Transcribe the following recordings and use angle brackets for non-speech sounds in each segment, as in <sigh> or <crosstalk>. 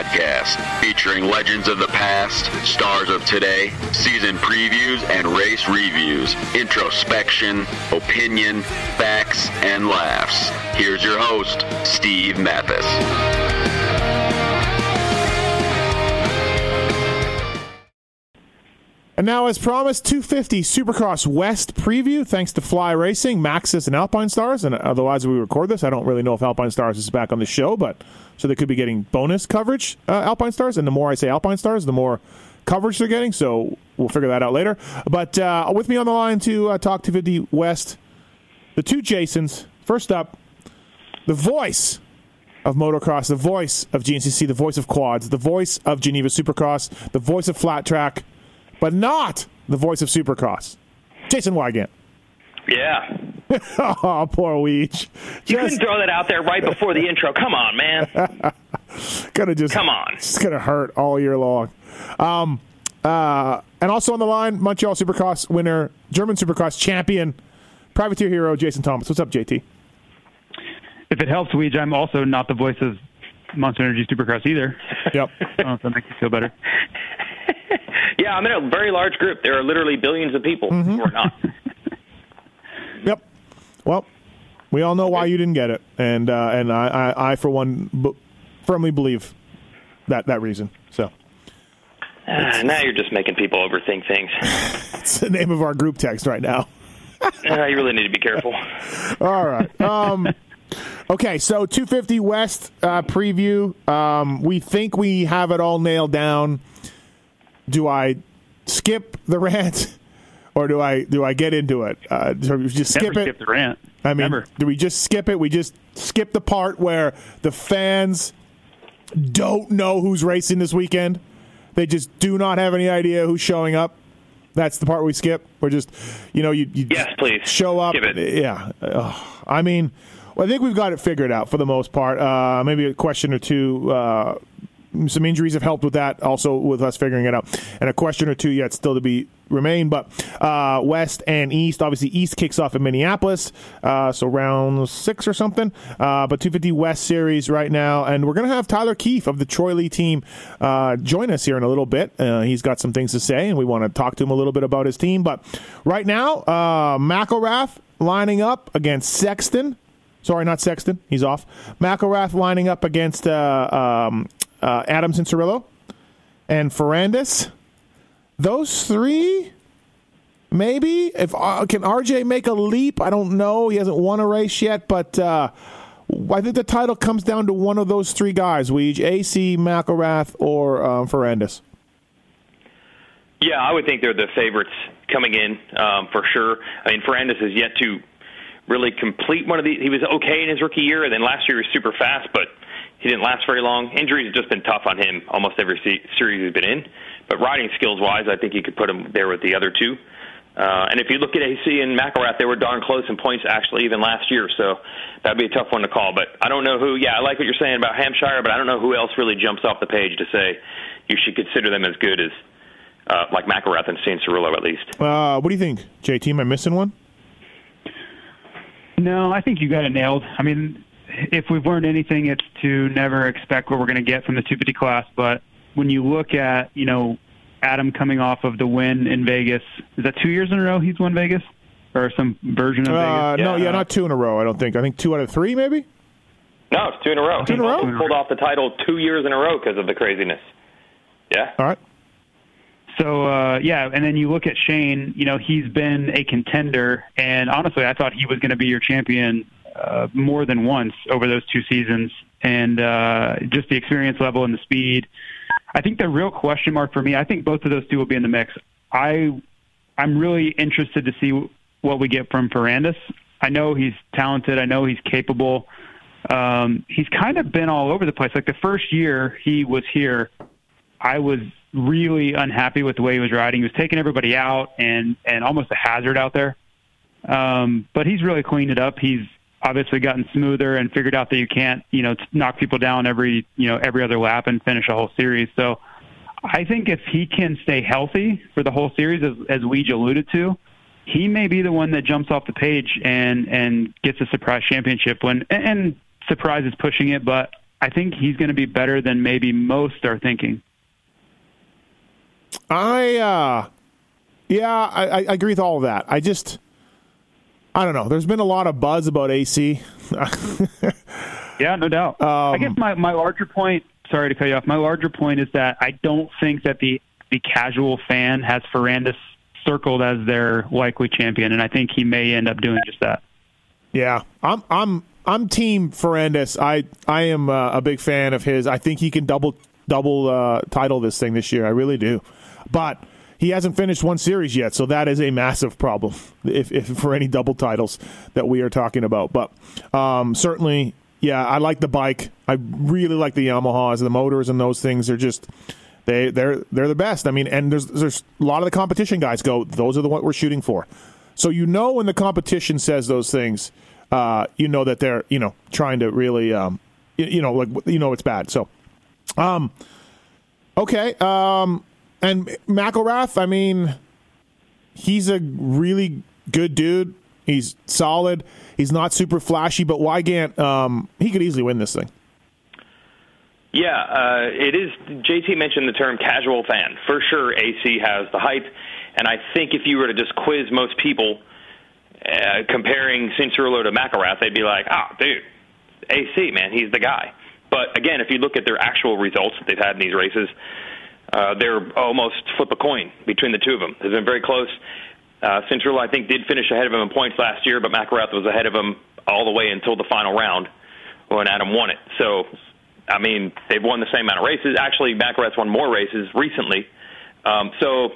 Podcast, featuring legends of the past, stars of today, season previews and race reviews, introspection, opinion, facts, and laughs. Here's your host, Steve Matthes. And now, as promised, 250 Supercross West preview. Thanks to Fly Racing, Maxxis, and Alpine Stars. And otherwise, we record this. I don't really know if Alpine Stars is back on the show, but so they could be getting bonus coverage. Uh, Alpine Stars, and the more I say Alpine Stars, the more coverage they're getting. So we'll figure that out later. But uh, with me on the line to uh, talk 250 West, the two Jasons. First up, the voice of motocross, the voice of GNCC, the voice of quads, the voice of Geneva Supercross, the voice of flat track, but not the voice of Supercross. Jason Weigandt. Yeah. <laughs> oh, poor Weege. You couldn't throw that out there right before the intro. Come on, man. <laughs> gonna just Come on. It's gonna hurt all year long. Um, uh, and also on the line, Montreal Supercross winner, German Supercross champion, privateer hero Jason Thomas. What's up, JT? If it helps, Weege, I'm also not the voice of Monster Energy Supercross either. <laughs> Yep. I don't know if that makes you feel better. yeah, I'm in a very large group. There are literally billions of people Mm-hmm. who are not. Yep. Well, we all know why you didn't get it, and uh, and I, I, I for one b- firmly believe that that reason. So Ah, now you're just making people overthink things. <laughs> it's the name of our group text right now. <laughs> Ah, you really need to be careful. <laughs> All right. Um, okay, so 250 West uh, preview. Um, we think we have it all nailed down. Do I skip the rant, or do I do I get into it? Uh, just skip Never it. skip the rant. I mean, Never. do we just skip it? We just skip the part where the fans don't know who's racing this weekend. They just do not have any idea who's showing up. That's the part we skip. We're just, you know, you, you Yes, please. show up. Yeah. Ugh. I mean, well, I think we've got it figured out for the most part. Uh, maybe a question or two. Uh, some injuries have helped with that, also with us figuring it out, and a question or two yet still to be remain. But uh, West and East, obviously, East kicks off in Minneapolis, uh, so round six or something. Uh, but 250 West series right now, and we're gonna have Tyler Keefe of the Troy Lee team uh, join us here in a little bit. Uh, he's got some things to say, and we want to talk to him a little bit about his team. But right now, uh, McElrath lining up against Sexton. Sorry, not Sexton. He's off. McElrath lining up against uh, um, uh, Adam Cianciarulo and Ferrandis. Those three, maybe. If uh, can RJ make a leap? I don't know. He hasn't won a race yet, but uh, I think the title comes down to one of those three guys: Weege, AC, McElrath, or um, Ferrandis. Yeah, I would think they're the favorites coming in um, for sure. I mean, Ferrandis has yet to really complete one of these. He was okay in his rookie year, and then last year he was super fast, but he didn't last very long. Injuries have just been tough on him almost every series he's been in. But riding skills wise, I think you could put him there with the other two. Uh, and if you look at AC and McElrath, they were darn close in points actually even last year. So that'd be a tough one to call. But I don't know who. Yeah, I like what you're saying about Hampshire, but I don't know who else really jumps off the page to say you should consider them as good as uh, like McElrath and Cianciarulo at least. Uh, what do you think, JT? Am I missing one? No, I think you got it nailed. I mean, if we've learned anything, it's to never expect what we're going to get from the 250 class. But when you look at, you know, Adam coming off of the win in Vegas, is that two years in a row he's won Vegas? Or some version of Uh, Vegas? no, yeah, not two in a row. I don't think. I think two out of three, maybe. No, it's two in a row. Two in a row? He pulled off the title two years in a row because of the craziness. Yeah. All right. So uh, yeah, and then you look at Shane. You know, he's been a contender, and honestly, I thought he was going to be your champion uh, more than once over those two seasons, and uh, just the experience level and the speed. I think the real question mark for me, I think both of those two will be in the mix. I I'm really interested to see what we get from Ferrandis. I know he's talented. I know he's capable. Um, he's kind of been all over the place. Like the first year he was here, I was really unhappy with the way he was riding. He was taking everybody out and and almost a hazard out there. Um, but he's really cleaned it up. He's obviously gotten smoother and figured out that you can't, you know, knock people down every, you know, every other lap and finish a whole series. So I think if he can stay healthy for the whole series, as, as Weege alluded to, he may be the one that jumps off the page and and gets a surprise championship. When and, and surprise is pushing it, but I think he's going to be better than maybe most are thinking. I, uh, yeah, I, I agree with all of that. I just, I don't know. There's been a lot of buzz about AC. yeah, no doubt. Um, I guess my, my larger point, sorry to cut you off, my larger point is that I don't think that the, the casual fan has Ferrandis circled as their likely champion, and I think he may end up doing just that. Yeah, I'm I'm I'm team Ferrandis. I I am uh, a big fan of his. I think he can double double uh, title this thing this year. I really do, but he hasn't finished one series yet, so that is a massive problem <laughs> if, if for any double titles that we are talking about. But um, certainly, yeah, I like the bike. I really like the Yamahas, the motors, and those things are just they they're they're the best. I mean, and there's there's a lot of the competition guys go. Those are the what we're shooting for. So you know when the competition says those things, uh, you know that they're you know trying to really um, you, you know like you know it's bad. So, um, okay, um, and McElrath, I mean, he's a really good dude. He's solid. He's not super flashy, but Weigandt, um, he could easily win this thing. Yeah, uh, it is. JT mentioned the term casual fan. For sure, AC has the hype, and I think if you were to just quiz most people uh, comparing Cianciarulo to McElrath, they'd be like, "Ah, dude, AC, man, he's the guy." But again, if you look at their actual results that they've had in these races, uh, they're almost flip a coin between the two of them. They've been very close. Uh, Cianciarulo, I think, did finish ahead of him in points last year, but McElrath was ahead of him all the way until the final round when Adam won it. So I mean, they've won the same amount of races. Actually, McElrath's won more races recently. Um, so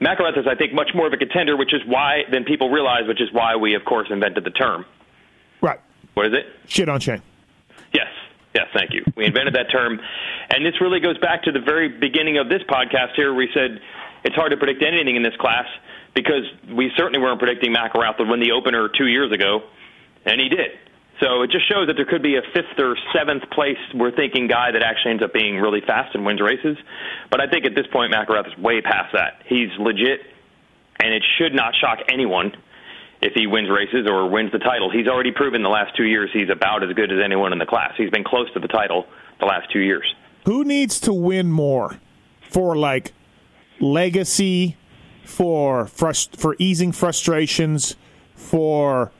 McElrath is, I think, much more of a contender, which is why than people realize, which is why we, of course, invented the term. Right. What is it? Shit on Shane. Thank you. We invented that term. And this really goes back to the very beginning of this podcast here. We said it's hard to predict anything in this class because we certainly weren't predicting McElrath win the opener two years ago, and he did. So it just shows that there could be a fifth or seventh place we're thinking guy that actually ends up being really fast and wins races. But I think at this point, McElrath is way past that. He's legit, and it should not shock anyone if he wins races or wins the title. He's already proven the last two years he's about as good as anyone in the class. He's been close to the title the last two years. Who needs to win more for like legacy, for frust- for easing frustrations, for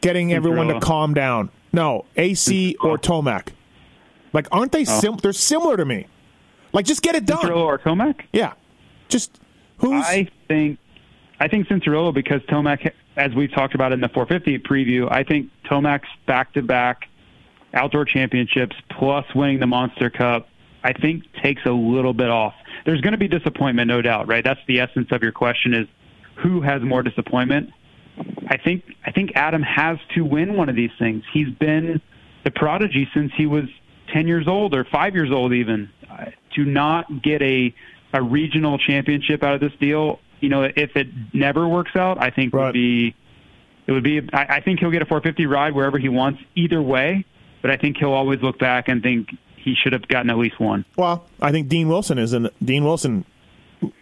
getting everyone to calm down. No, AC or Tomac. Like, aren't they? Oh. Sim- they're similar to me. Like, just get it done. Cianciarulo or Tomac? Yeah, just who's? I think, I think Cianciarulo because Tomac, as we've talked about in the 450 preview, I think Tomac's back-to-back outdoor championships plus winning the Monster Cup, I think takes a little bit off. There's going to be disappointment, no doubt, right? That's the essence of your question: is who has more disappointment? I think I think Adam has to win one of these things. He's been the prodigy since he was 10 years old or 5 years old even. To not get a a regional championship out of this deal, you know, if it never works out, I think right. would be it would be I, I think he'll get a 450 ride wherever he wants either way, but I think he'll always look back and think he should have gotten at least one. Well, I think Dean Wilson is and Dean Wilson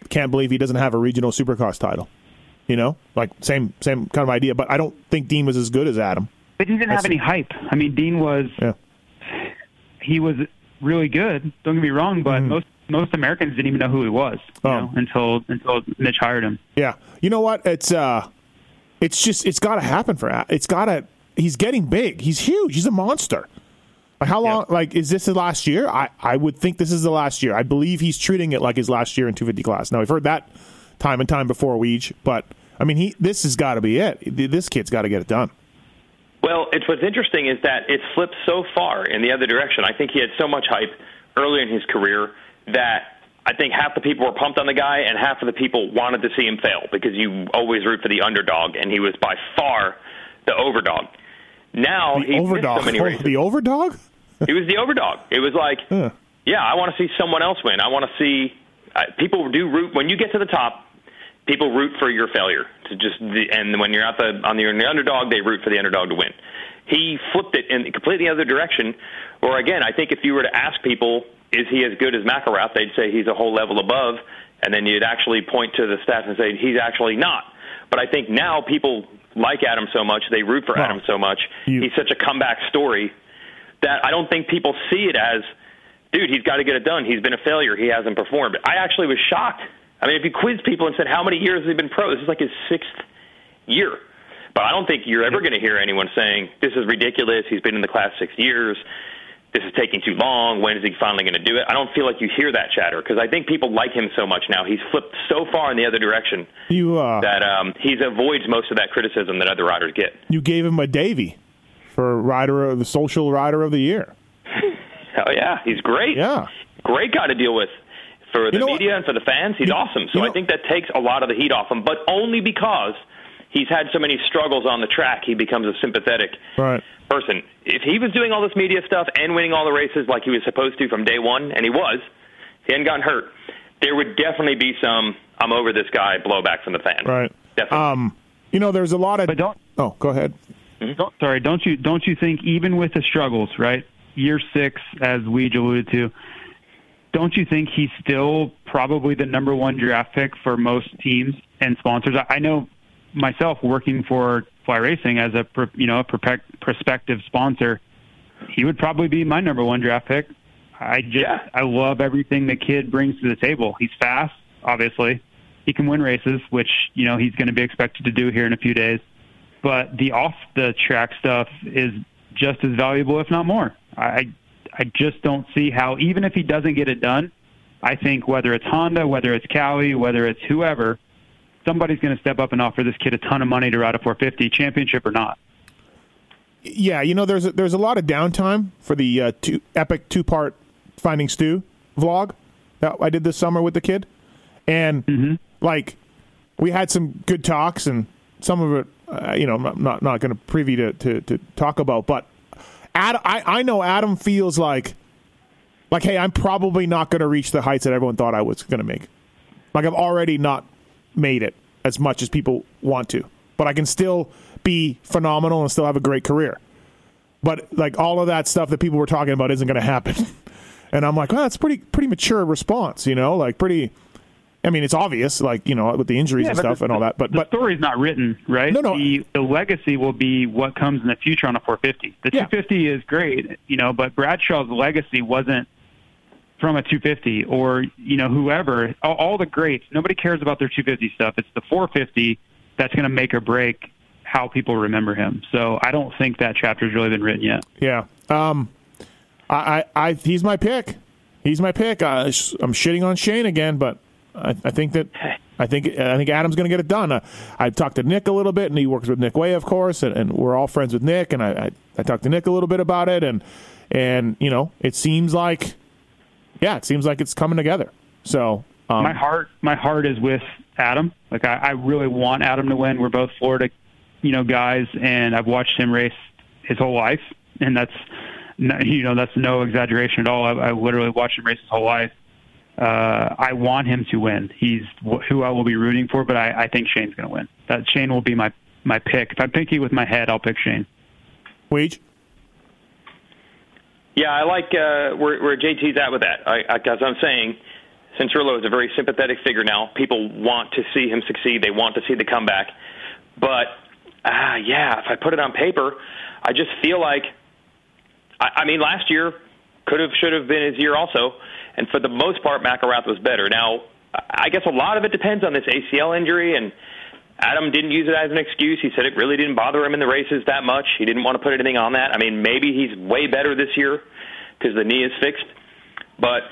can't believe he doesn't have a regional supercross title. You know, like same same kind of idea. But I don't think Dean was as good as Adam. But he didn't That's have any hype. I mean, Dean was. Yeah. He was really good. Don't get me wrong, but mm. most most Americans didn't even know who he was oh. know, until until Mitch hired him. Yeah, you know what? It's uh, it's just it's got to happen for it's got to. He's getting big. He's huge. He's a monster. Like how long? Like is this the last year? I I would think this is the last year. I believe he's treating it like his last year in 250 class. Now we've heard that time and time before Weege. But I mean, he this has got to be it. This kid's got to get it done. Well, it's what's interesting is that it's flipped so far in the other direction. I think he had so much hype early in his career that I think half the people were pumped on the guy and half of the people wanted to see him fail because you always root for the underdog, and he was by far the overdog. Now The missed overdog. so many races. the overdog? he was the overdog. It was like, yeah, I want to see someone else win. I want to see uh, people do root when you get to the top. People root for your failure to just, the, and when you're at the on the, on the underdog, they root for the underdog to win. He flipped it in completely the other direction. Or again, I think if you were to ask people, is he as good as McElrath? They'd say he's a whole level above, and then you'd actually point to the stats and say he's actually not. But I think now people like Adam so much, they root for Well, Adam so much. you- he's such a comeback story that I don't think people see it as, dude, he's got to get it done. He's been a failure. He hasn't performed. I actually was shocked. I mean, if you quiz people and said how many years has he been pro, this is like his sixth year. But I don't think you're ever going to hear anyone saying this is ridiculous. He's been in the class six years. This is taking too long. When is he finally going to do it? I don't feel like you hear that chatter because I think people like him so much now. He's flipped so far in the other direction You uh, that um, he avoids most of that criticism that other riders get. you gave him a Davy for rider of the social rider of the year. <laughs> Oh yeah, he's great. Yeah. great guy to deal with for the know what? media and for the fans. He's You- awesome. So you I think that takes a lot of the heat off him, but only because he's had so many struggles on the track. He becomes a sympathetic Right. Person. If he was doing all this media stuff and winning all the races like he was supposed to from day one, and he was, he hadn't gotten hurt, there would definitely be some "I'm over this guy" blowback from the fans. Right. Definitely. Um, you know, there's a lot of. But don't Oh, go ahead. Don't, sorry, don't you don't you think even with the struggles, right? Year six, as we alluded to, don't you think he's still probably the number one draft pick for most teams and sponsors? I, I know myself working for Fly Racing as a you know a prospective sponsor, he would probably be my number one draft pick. I just Yeah. I love everything the kid brings to the table. He's fast, obviously. He can win races, which you know he's going to be expected to do here in a few days but the off the track stuff is just as valuable, if not more. I I just don't see how even if he doesn't get it done, I think whether it's Honda, whether it's Kawi, whether it's whoever, somebody's going to step up and offer this kid a ton of money to ride a 450 championship or not. Yeah, you know, there's a, there's a lot of downtime for the uh, two, epic two part Finding Stew vlog that I did this summer with the kid, and like we had some good talks, and some of it, uh, you know, I'm not not, not going to privy to, to to talk about, but Ad, I I know Adam feels like like hey, I'm probably not going to reach the heights that everyone thought I was going to make. Like I've already not made it as much as people want to, but I can still be phenomenal and still have a great career. But like all of that stuff that people were talking about isn't going to happen. <laughs> And I'm like, well, that's pretty pretty mature response, you know, like pretty. I mean, it's obvious, like you know, with the injuries and stuff the- and all that. But the but story's not written, right? No, no. The, the legacy will be what comes in the future on a 450. The Yeah. 250 is great, you know, but Bradshaw's legacy wasn't from a 250 or you know whoever. All, all the greats, nobody cares about their 250 stuff. It's the 450 that's going to make or break how people remember him. So I don't think that chapter's really been written yet. yeah, um, I, I, I he's my pick. He's my pick. I, I'm shitting on Shane again, but I, I think that I think I think Adam's going to get it done. Uh, I talked to Nick a little bit, and he works with Nick Wey, of course, and, and we're all friends with Nick. And I, I I talked to Nick a little bit about it, and and you know, it seems like yeah, it seems like it's coming together. So um, my heart my heart is with Adam. Like I, I really want Adam to win. We're both Florida, you know, guys, and I've watched him race his whole life, and that's you know that's no exaggeration at all. I, I literally watched him race his whole life. Uh, I want him to win. He's wh- who I will be rooting for, but I, I think Shane's going to win. That Shane will be my my pick. If I'm picking with my head, I'll pick Shane. Weege? Yeah, I like uh, where, where JT's at with that. I, I, as I'm saying, Cianciarulo is a very sympathetic figure now. People want to see him succeed. They want to see the comeback. But uh, yeah, if I put it on paper, I just feel like, I, I mean, last year could have, should have been his year also. And for the most part, McElrath was better. Now, I guess a lot of it depends on this ACL injury and. Adam didn't use it as an excuse. He said it really didn't bother him in the races that much. He didn't want to put anything on that. I mean, maybe he's way better this year because the knee is fixed. But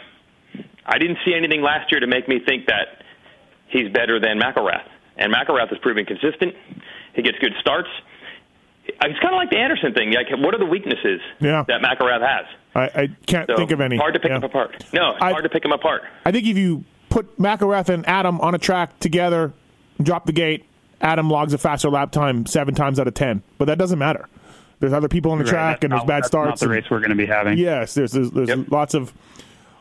I didn't see anything last year to make me think that he's better than McElrath. And McElrath is proving consistent. He gets good starts. Uh, it's kind of like the Anderson thing. Like, what are the weaknesses Yeah. that McElrath has? I, I can't So, think of any. Hard to pick Yeah. them apart. No, it's I- hard to pick them apart. I think if you put McElrath and Adam on a track together, drop the gate, Adam logs a faster lap time seven times out of ten. But that doesn't matter. There's other people on the Right, track, and there's not- bad that's starts. Not the race we're going to be having. Yes, there's there's, there's Yep. lots of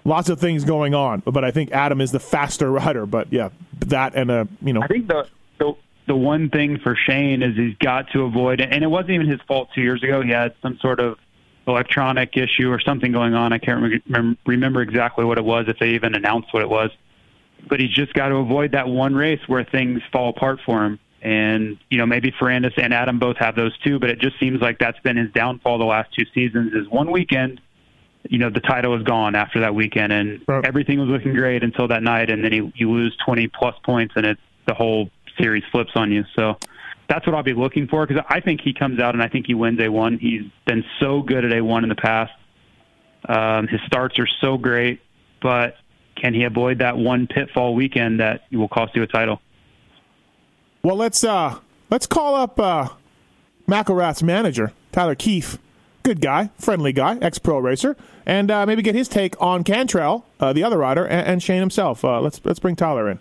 lots of things going on, but I think Adam is the faster <laughs> rider. But yeah, that and a you know I think the, the the one thing for Shane is he's got to avoid, and it wasn't even his fault two years ago. He had some sort of electronic issue or something going on. I can't remember, remember exactly what it was, if they even announced what it was. But he's just got to avoid that one race where things fall apart for him. And you know, maybe Ferrandis and Adam both have those too. But it just seems like that's been his downfall the last two seasons. Is one weekend you know the title was gone after that weekend, and Right. everything was looking great until that night, and then you, you lose 20 plus points, and it's the whole series flips on you. So that's what I'll be looking for because I think he comes out and I think he wins A1. He's been so good at A1 in the past. Um, his starts are so great, but can he avoid that one pitfall weekend that will cost you a title? Well, let's uh let's call up uh McElrath's manager, Tyler Keefe. Good guy, friendly guy, ex pro racer, and uh, maybe get his take on Cantrell, uh, the other rider, and, and Shane himself. Uh, let's let's bring Tyler in.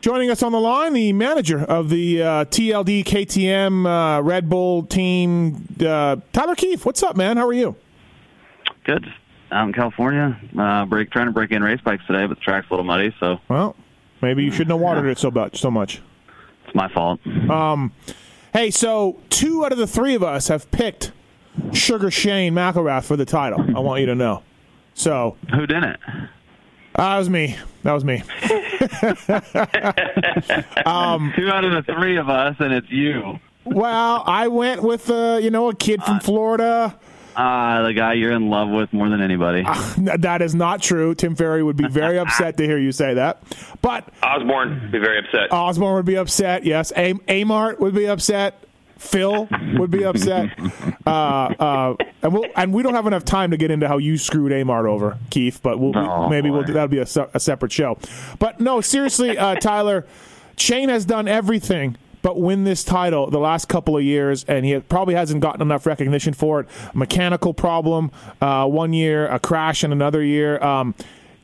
Joining us on the line, the manager of the uh, TLD KTM uh, Red Bull team, uh, Tyler Keefe. What's up, man? How are you? Good. Out in California, uh, break trying to break in race bikes today, but the track's a little muddy, so Well, maybe you shouldn't have watered it so much. So much. it's my fault. Hey, so two out of the three of us have picked Sugar Shane McElrath for the title. I want you to know. So Who didn't? uh, that was me. That was me. <laughs> Two out of the three of us, and it's you. Well, I went with uh, you know a kid from Florida. Ah, the guy you're in love with more than anybody. N- That is not true. Tim Ferry would be very <laughs> upset to hear you say that. But Osborne would be very upset. Osborne would be upset. Yes, A- Amart would be upset. Phil would be upset. Uh, uh, and, we'll, and we don't have enough time to get into how you screwed Amart over, Keefe. But we'll, Oh, maybe we'll that'll be a, se- a separate show. But no, seriously, uh, Tyler, Shane has done everything but win this title the last couple of years, and he probably hasn't gotten enough recognition for it. Mechanical problem uh, one year, a crash in another year. Um,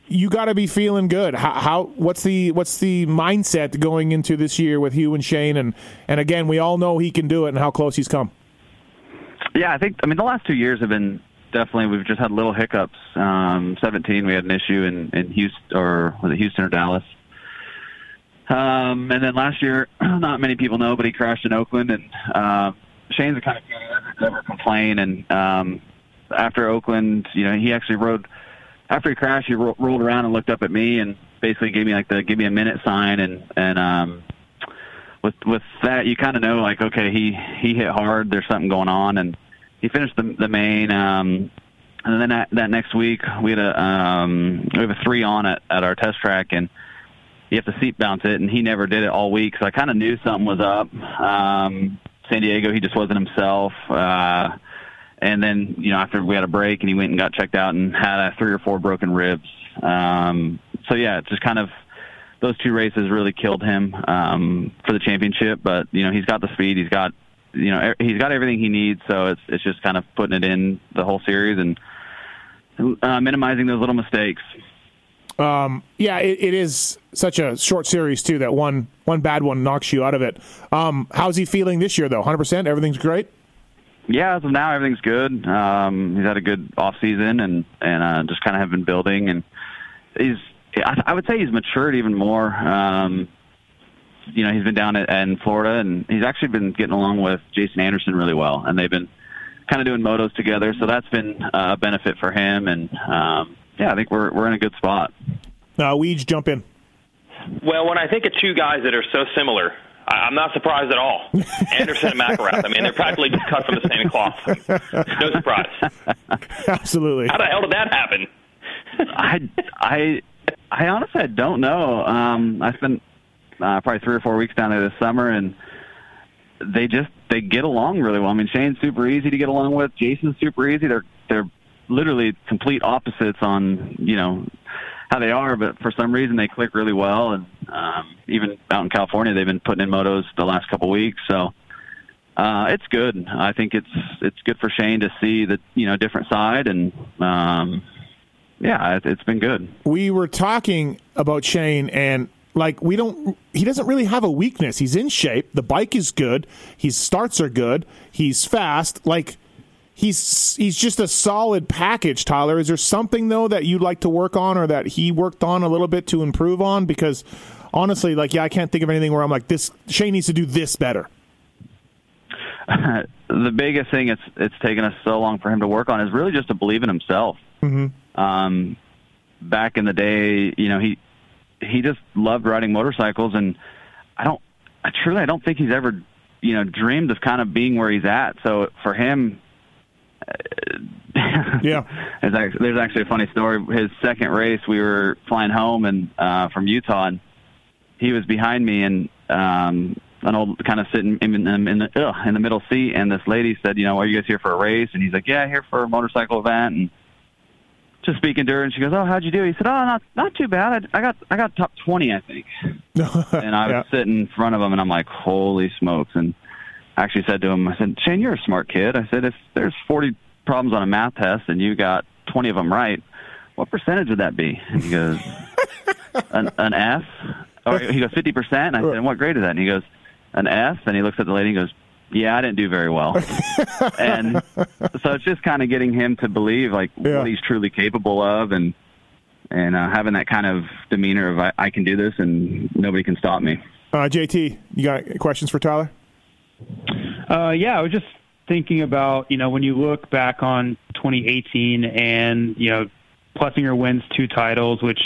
you got to be feeling good. How, how? What's the what's the mindset going into this year with Hugh and Shane? And and again, we all know he can do it, and how close he's come. Yeah, I think. I mean, the last two years have been definitely. We've just had little hiccups. Um, 17, we had an issue in in Houston, or was it Houston or Dallas? Um, and then last year, <clears throat> not many people know, but he crashed in Oakland, and um, Shane's the kind of guy doesn't never complain. And um, after Oakland, you know, he actually rode. After he crashed, he ro- rolled around and looked up at me and basically gave me like the give me a minute sign, and and um, with with that, you kind of know like okay, he he hit hard. There's something going on, and he finished the the main. Um, and then that, that next week, we had a um, we have a three on at at our test track, and you have to seat bounce it, and he never did it all week. So I kind of knew something was up. Um, San Diego, he just wasn't himself. Uh, and then you know after we had a break, and he went and got checked out and had uh, three or four broken ribs. Um, so yeah, it's just kind of those two races really killed him um, for the championship. But you know he's got the speed, he's got you know he's got everything he needs. So it's it's just kind of putting it in the whole series and uh, minimizing those little mistakes. Yeah, it, it is such a short series too that one one bad one knocks you out of it. Um, how's he feeling this year though? Hundred percent, everything's great. Yeah, as of now, everything's good. Um, he's had a good off season and and uh, just kind of have been building, and he's I, I would say he's matured even more. Um, you know, he's been down at, in Florida, and he's actually been getting along with Jason Anderson really well, and they've been kind of doing motos together. So that's been uh, a benefit for him, and um, yeah, I think we're we're in a good spot. Uh, Weege, jump in. Well, when I think of two guys that are so similar, I- I'm not surprised at all. <laughs> Anderson and McElrath. I mean, they're practically just cut from the same cloth. No surprise. Absolutely. How the hell did that happen? I I I honestly I don't know. Um, I spent uh, probably three or four weeks down there this summer, and they just they get along really well. I mean, Shane's super easy to get along with. Jason's super easy. They're they're literally complete opposites on you know how they are, but for some reason they click really well. And um, even out in California, they've been putting in motos the last couple weeks. So uh, it's good. I think it's it's good for Shane to see the you know different side, and um, yeah, it, it's been good. We were talking about Shane, and like we don't, he doesn't really have a weakness. He's in shape. The bike is good. His starts are good. He's fast. Like he's he's just a solid package. Tyler, is there something though that you'd like to work on, or that he worked on a little bit to improve on? Because honestly, like yeah, I can't think of anything where I'm like this. Shane needs to do this better. <laughs> the biggest thing it's it's taken us so long for him to work on is really just to believe in himself. Mm-hmm. Um, back in the day, you know, he he just loved riding motorcycles, and I don't, I truly, I don't think he's ever, you know, dreamed of kind of being where he's at. So for him, <laughs> yeah, there's actually, there's actually a funny story. His second race, we were flying home and uh, from Utah, and he was behind me, and um, an old kind of sitting in, in, in the ugh, in the middle seat, and this lady said, "You know, are you guys here for a race?" And he's like, "Yeah, here for a motorcycle event." And just speaking to her, and she goes, "Oh, how'd you do?" He said, "Oh, not not too bad. I, I got I got top twenty, I think." <laughs> and I was Yeah. sitting in front of him, and I'm like, "Holy smokes!" And I actually said to him, "I said, Shane, you're a smart kid." I said, "If there's 40 problems on a math test and you got 20 of them right, what percentage would that be?" And he goes, <laughs> "An, an F." Or he goes, 50 percent. I said, "And "What grade is that?" And he goes, "An F." And he looks at the lady and goes. Yeah, I didn't do very well, <laughs> and so it's just kind of getting him to believe like Yeah. what he's truly capable of, and and uh, having that kind of demeanor of I, I can do this and nobody can stop me. Uh, JT, you got questions for Tyler? Uh, yeah, I was just thinking about you know when you look back on 2018 and you know Plessinger wins two titles, which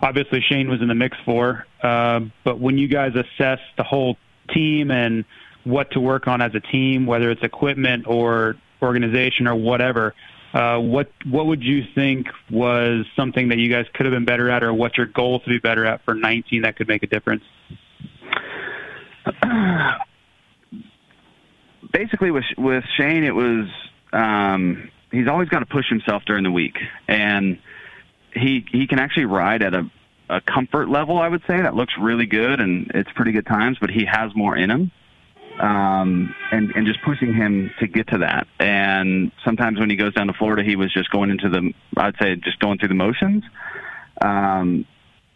obviously Shane was in the mix for. Uh, but when you guys assess the whole team and what to work on as a team, whether it's equipment or organization or whatever, uh, what what would you think was something that you guys could have been better at, or what's your goal to be better at for 19 that could make a difference? <clears throat> <clears throat> basically with with Shane, it was um, he's always got to push himself during the week, and he he can actually ride at a a comfort level. I would say that looks really good, and it's pretty good times. But he has more in him, um, and and just pushing him to get to that. And sometimes when he goes down to Florida, he was just going into the I'd say just going through the motions. Um,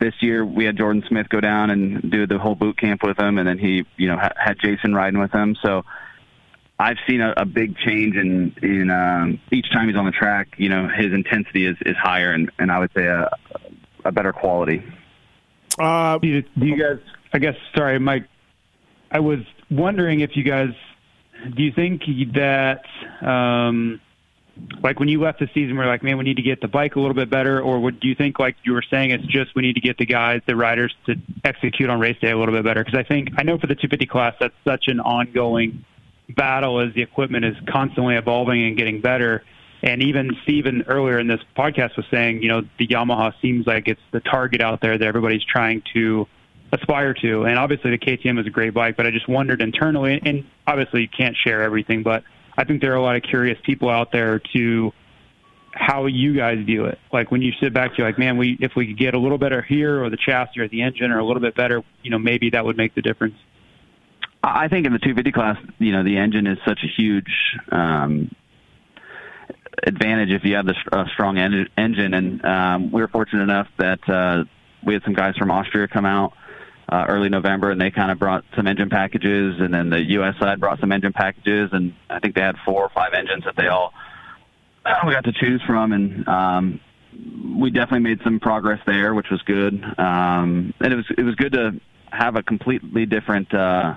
this year we had Jordan Smith go down and do the whole boot camp with him, and then he, you know, ha- had Jason riding with him. So I've seen a, a big change in in um, each time he's on the track. You know, his intensity is, is higher, and, and I would say a, a better quality. Uh, Do you, do you guys? I guess. Sorry, Mike. I was wondering if you guys. Do you think that, um, like when you left the season, we're like, man, we need to get the bike a little bit better, or would, do you think, like you were saying, it's just we need to get the guys, the riders, to execute on race day a little bit better? Because I think I know for the 250 class, that's such an ongoing battle as the equipment is constantly evolving and getting better. And even Steven earlier in this podcast was saying, you know, the Yamaha seems like it's the target out there that everybody's trying to aspire to. And obviously the KTM is a great bike, but I just wondered internally, and obviously you can't share everything, but I think there are a lot of curious people out there to how you guys view it. Like when you sit back, you're like, man, we if we could get a little better here, or the chassis, or the engine, or a little bit better, you know, maybe that would make the difference. I think in the 250 class, you know, the engine is such a huge um, advantage if you have the uh, strong en- engine. And um, we were fortunate enough that uh, we had some guys from Austria come out uh, early November, and they kind of brought some engine packages, and then the U.S. side brought some engine packages, and I think they had four or five engines that they all we got to choose from, and um, we definitely made some progress there, which was good. Um, and it was it was good to have a completely different uh,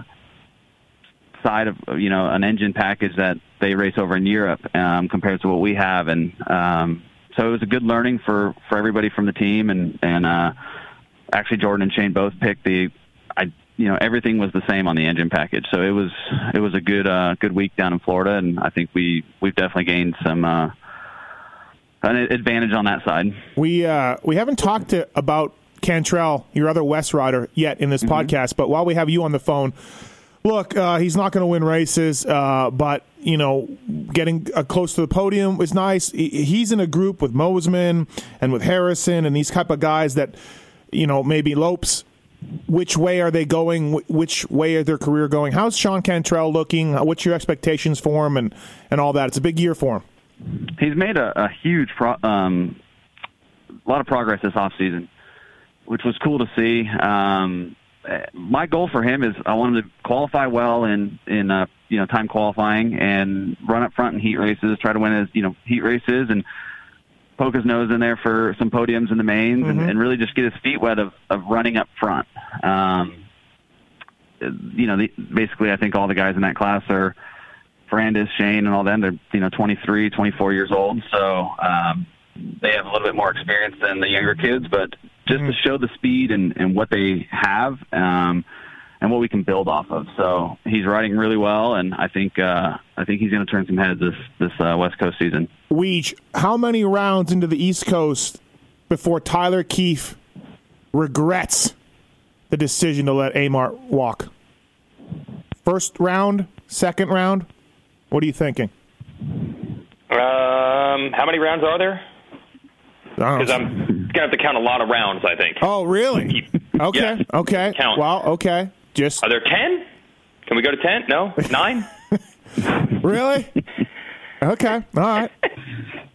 side of you know an engine package that they race over in Europe um, compared to what we have, and um, so it was a good learning for for everybody from the team, and and uh, actually Jordan and Shane both picked the I you know everything was the same on the engine package, so it was it was a good uh, good week down in Florida, and I think we we've definitely gained some. Uh, an advantage on that side. We uh, we haven't talked to, about Cantrell, your other West rider, yet in this podcast. But while we have you on the phone, look, uh, he's not going to win races, uh, but you know, getting uh, close to the podium is nice. He's in a group with Mosiman and with Harrison and these type of guys that you know maybe Lopes which way are they going? Which way are their career going? How's Sean Cantrell looking? What's your expectations for him and, and all that? It's a big year for him. He's made a, a huge, pro, um, a lot of progress this off season, which was cool to see. Um, my goal for him is I want him to qualify well in in uh, you know time qualifying and run up front in heat races, try to win his you know heat races and poke his nose in there for some podiums in the mains mm-hmm. and, and really just get his feet wet of, of running up front. Um, you know, the, basically, I think all the guys in that class are Ferrandis, Shane, and all them. They're you know 23, 24 years old, so um, they have a little bit more experience than the younger kids. But just mm-hmm. to show the speed and, and what they have. Um, and what we can build off of. So he's riding really well, and I think uh, I think he's going to turn some heads this this uh, West Coast season. Weege, how many rounds into the East Coast before Tyler Keefe regrets the decision to let Amart walk? First round, second round. What are you thinking? Um, how many rounds are there? Because I'm gonna have to count a lot of rounds. I think. Oh, really? Okay. yeah. Okay. Count. Well, okay. Just are there ten? Can we go to ten? No, nine. <laughs> really? Okay. All right.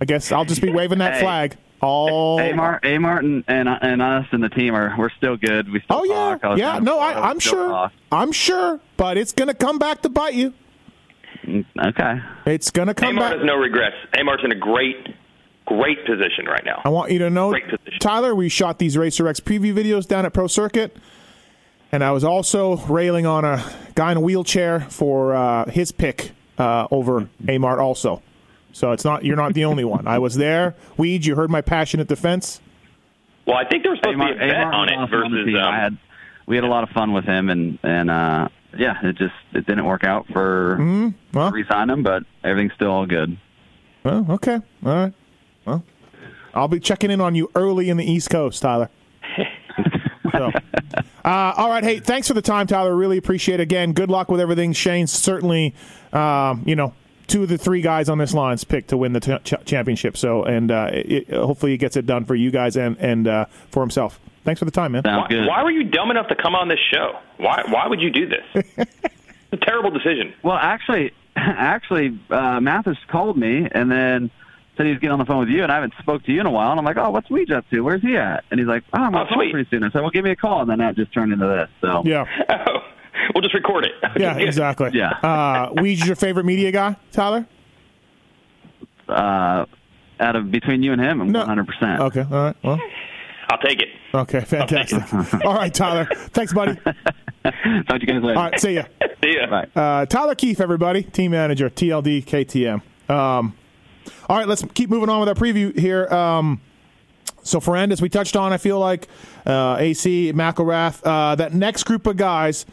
I guess I'll just be waving that hey. flag. All A Martin and and us and the team are we're still good. We still oh yeah talk. yeah no I, I'm sure talk. I'm sure, but it's gonna come back to bite you. Mm, okay, it's gonna come Amart back. has no regrets. Amart's in a great great position right now. I want you to know, Tyler. We shot these Racer X preview videos down at Pro Circuit. And I was also railing on a guy in a wheelchair for uh, his pick uh, over Amart also. So it's not you're not the only one. I was there. Weege, you heard my passionate defense. Well, I think there was supposed Amart, to be a bet Amart on it versus. On um, had, we had a lot of fun with him, and and uh, yeah, it just it didn't work out for mm-hmm. well, re-sign him, but everything's still all good. Well, okay, all right. Well, I'll be checking in on you early in the East Coast, Tyler. <laughs> So, uh, all right. Hey, thanks for the time, Tyler. Really appreciate it. Again, good luck with everything. Shane's certainly, um, you know, two of the three guys on this line's picked to win the t- ch- championship. So, and uh, it, hopefully he gets it done for you guys and and uh, for himself. Thanks for the time, man. Why, why, were you dumb enough to come on this show? Why why would you do this? <laughs> it's a terrible decision. Well, actually, <laughs> actually, uh, Matthes called me and then said he was getting on the phone with you, and I haven't spoke to you in a while. And I'm like, oh, what's Weege up to? Where's he at? And he's like, oh, I'm going to call pretty soon. I said, well, give me a call. And then that just turned into this. So yeah. Oh, <laughs> we'll just record it. <laughs> yeah, exactly. Yeah. Uh, Weege your favorite media guy, Tyler? Uh, out of between you and him, I'm no. 100%. Okay. All right. Well. I'll take it. Okay, fantastic. All right, Tyler. Thanks, buddy. <laughs> Talk to you guys later. All right, see ya. see ya. Bye. Uh, Tyler Keefe, everybody, team manager, TLD KTM. Um, all right, let's keep moving on with our preview here. Um, so Ferrandis, we touched on. I feel like uh, AC McElrath. Uh, that next group of guys,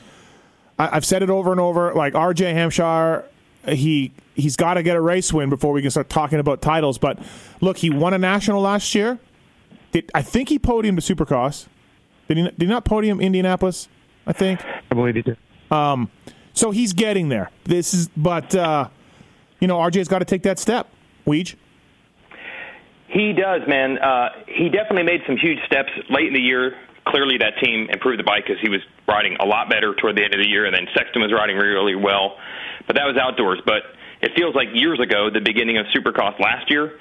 I, have said it over and over. Like RJ Hampshire, he he's got to get a race win before we can start talking about titles. But look, he won a national last year. Did, I think he podiumed to Supercross. Did he? Did he not podium Indianapolis? I think. I believe he did. Um, so he's getting there. This is, but uh, you know, RJ's got to take that step. Weege? He does, man. Uh, he definitely made some huge steps late in the year. Clearly, that team improved the bike because he was riding a lot better toward the end of the year, and then Sexton was riding really really well. But that was outdoors. But it feels like years ago, the beginning of Supercross last year,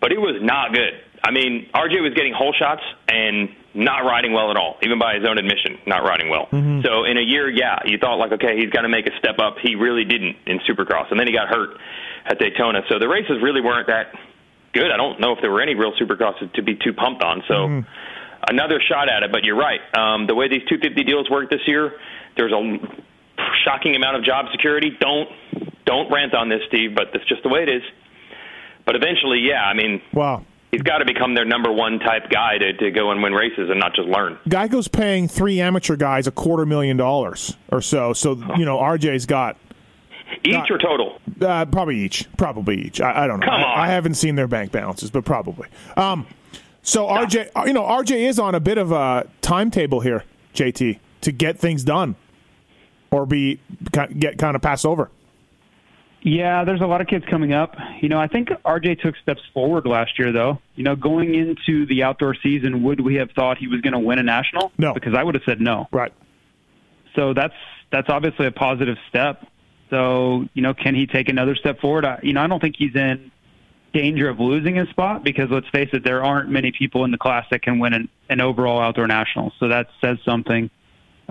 but it was not good. I mean, RJ was getting hole shots and not riding well at all, even by his own admission, not riding well. Mm-hmm. So in a year, yeah, you thought like, okay, he's got to make a step up. He really didn't in Supercross, and then he got hurt at Daytona. So the races really weren't that good. I don't know if there were any real Supercrosses to be too pumped on. So mm. another shot at it. But you're right. Um, the way these 250 deals work this year, there's a shocking amount of job security. Don't don't rant on this, Steve, but that's just the way it is. But eventually, yeah, I mean, wow. He's got to become their number one type guy to, to go and win races and not just learn. Geico's paying three amateur guys a quarter million dollars or so. So, you know, RJ's got each Not, or total? Uh, probably each. Probably each. I, I don't know. Come on. I, I, haven't seen their bank balances, but probably. Um, so RJ, uh, you know, RJ is on a bit of a timetable here, JT, to get things done, or be get kind of pass over. Yeah, there's a lot of kids coming up. You know, I think RJ took steps forward last year, though. You know, going into the outdoor season, would we have thought he was going to win a national? No. because I would have said no. Right. So that's that's obviously a positive step. So you know, can he take another step forward? I, you know, I don't think he's in danger of losing his spot because let's face it, there aren't many people in the class that can win an, an overall outdoor national. So that says something.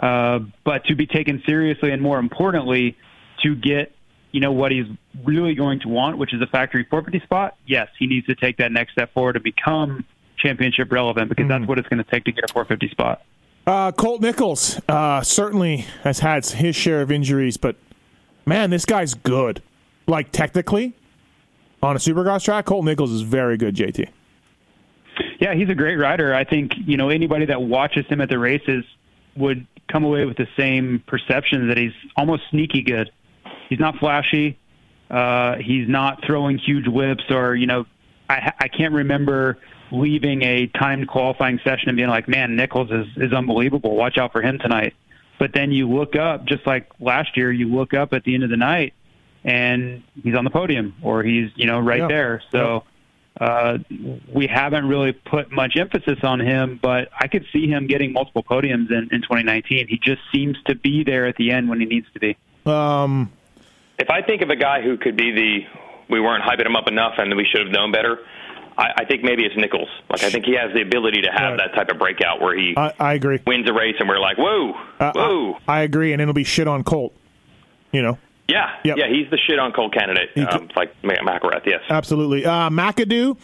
Uh, but to be taken seriously, and more importantly, to get you know what he's really going to want, which is a factory 450 spot. Yes, he needs to take that next step forward to become championship relevant because that's what it's going to take to get a 450 spot. Uh, Colt Nichols uh, certainly has had his share of injuries, but man, this guy's good. Like technically, on a supercross track, Colt Nichols is very good. JT. Yeah, he's a great rider. I think you know anybody that watches him at the races would come away with the same perception that he's almost sneaky good. He's not flashy. Uh, he's not throwing huge whips or you know, I I can't remember leaving a timed qualifying session and being like, man, Nichols is is unbelievable. Watch out for him tonight. But then you look up, just like last year, you look up at the end of the night and he's on the podium or he's you know right Yeah. there. So uh, we haven't really put much emphasis on him, but I could see him getting multiple podiums in, in 2019. He just seems to be there at the end when he needs to be. Um, If I think of a guy who could be the, we weren't hyping him up enough and we should have known better. I, I think maybe it's Nichols. Like I think he has the ability to have Right. that type of breakout where he I, I agree. wins a race and we're like, whoa, Uh, whoa. I, I agree, and it'll be shit on Colt. You know, yeah, Yep. yeah, he's the shit on Colt candidate. Um, like McElrath, yes. absolutely. Uh, McAdoo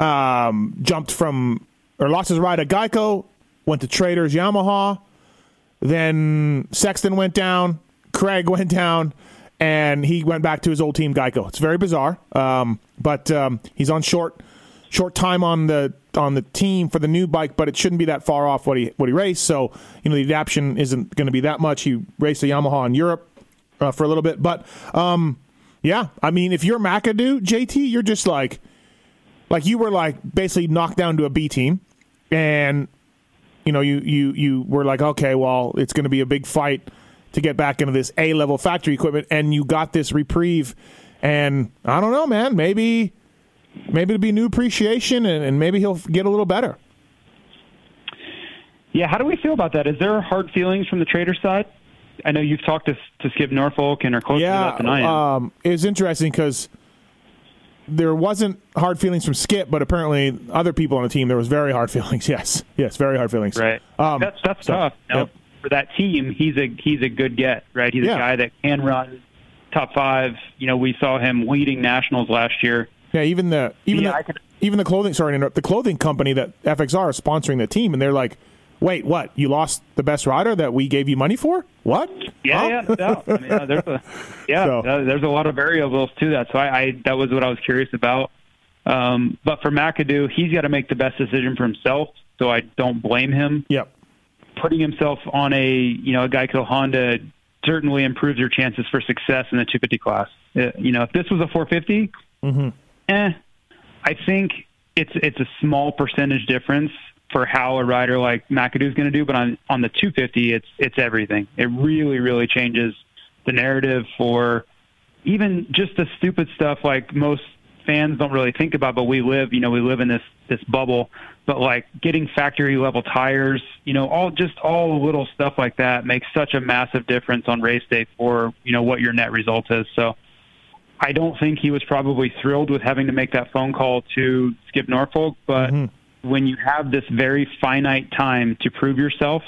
um, jumped from or lost his ride at Geico, went to Traders Yamaha. Then Sexton went down, Craig <laughs> went down, and he went back to his old team Geico. It's very bizarre, um, but um, he's on short short time on the on the team for the new bike, but it shouldn't be that far off what he what he raced. So you know the adaptation isn't going to be that much. He raced a Yamaha in Europe uh, for a little bit, but um, yeah, I mean if you're McAdoo, JT, you're just like like you were like basically knocked down to a B team, and you know you you you were like okay, well it's going to be a big fight to get back into this A level factory equipment, and you got this reprieve, and I don't know, man, maybe maybe it'll be new appreciation, and, and maybe he'll get a little better. Yeah, how do we feel about that? Is there hard feelings from the trader side? I know you've talked to, to Skip Norfolk and are closer to Yeah, that than I am. um, it was interesting because there wasn't hard feelings from Skip, but apparently other people on the team there was very hard <laughs> feelings. Yes, yes, very hard feelings. Right. Um, that's that's so, tough. You know, yep. For that team, he's a he's a good get, right? He's Yeah. a guy that can run top five. You know, we saw him leading nationals last year. Yeah, even the even Yeah, the, could- even the clothing sorry to interrupt, the clothing company that FXR is sponsoring the team, and they're like, "Wait, what? You lost the best rider that we gave you money for? What? Yeah, Huh? yeah, no. I mean, uh, there's a <laughs> yeah, So- uh, there's a lot of variables to that. So I, I that was what I was curious about. Um, but for McAdoo, he's got to make the best decision for himself. So I don't blame him. Yep. Putting himself on a you know a Geico Honda certainly improves your chances for success in the 250 class. Uh, you know, if this was a 450, eh, I think it's it's a small percentage difference for how a rider like McAdoo is going to do, but on on the 250, it's it's everything. It really really changes the narrative for even just the stupid stuff like most fans don't really think about, but we live, you know, we live in this this bubble. But like getting factory level tires, you know, all just all little stuff like that makes such a massive difference on race day for you know what your net result is. So. I don't think he was probably thrilled with having to make that phone call to Skip Norfolk, but when you have this very finite time to prove yourself,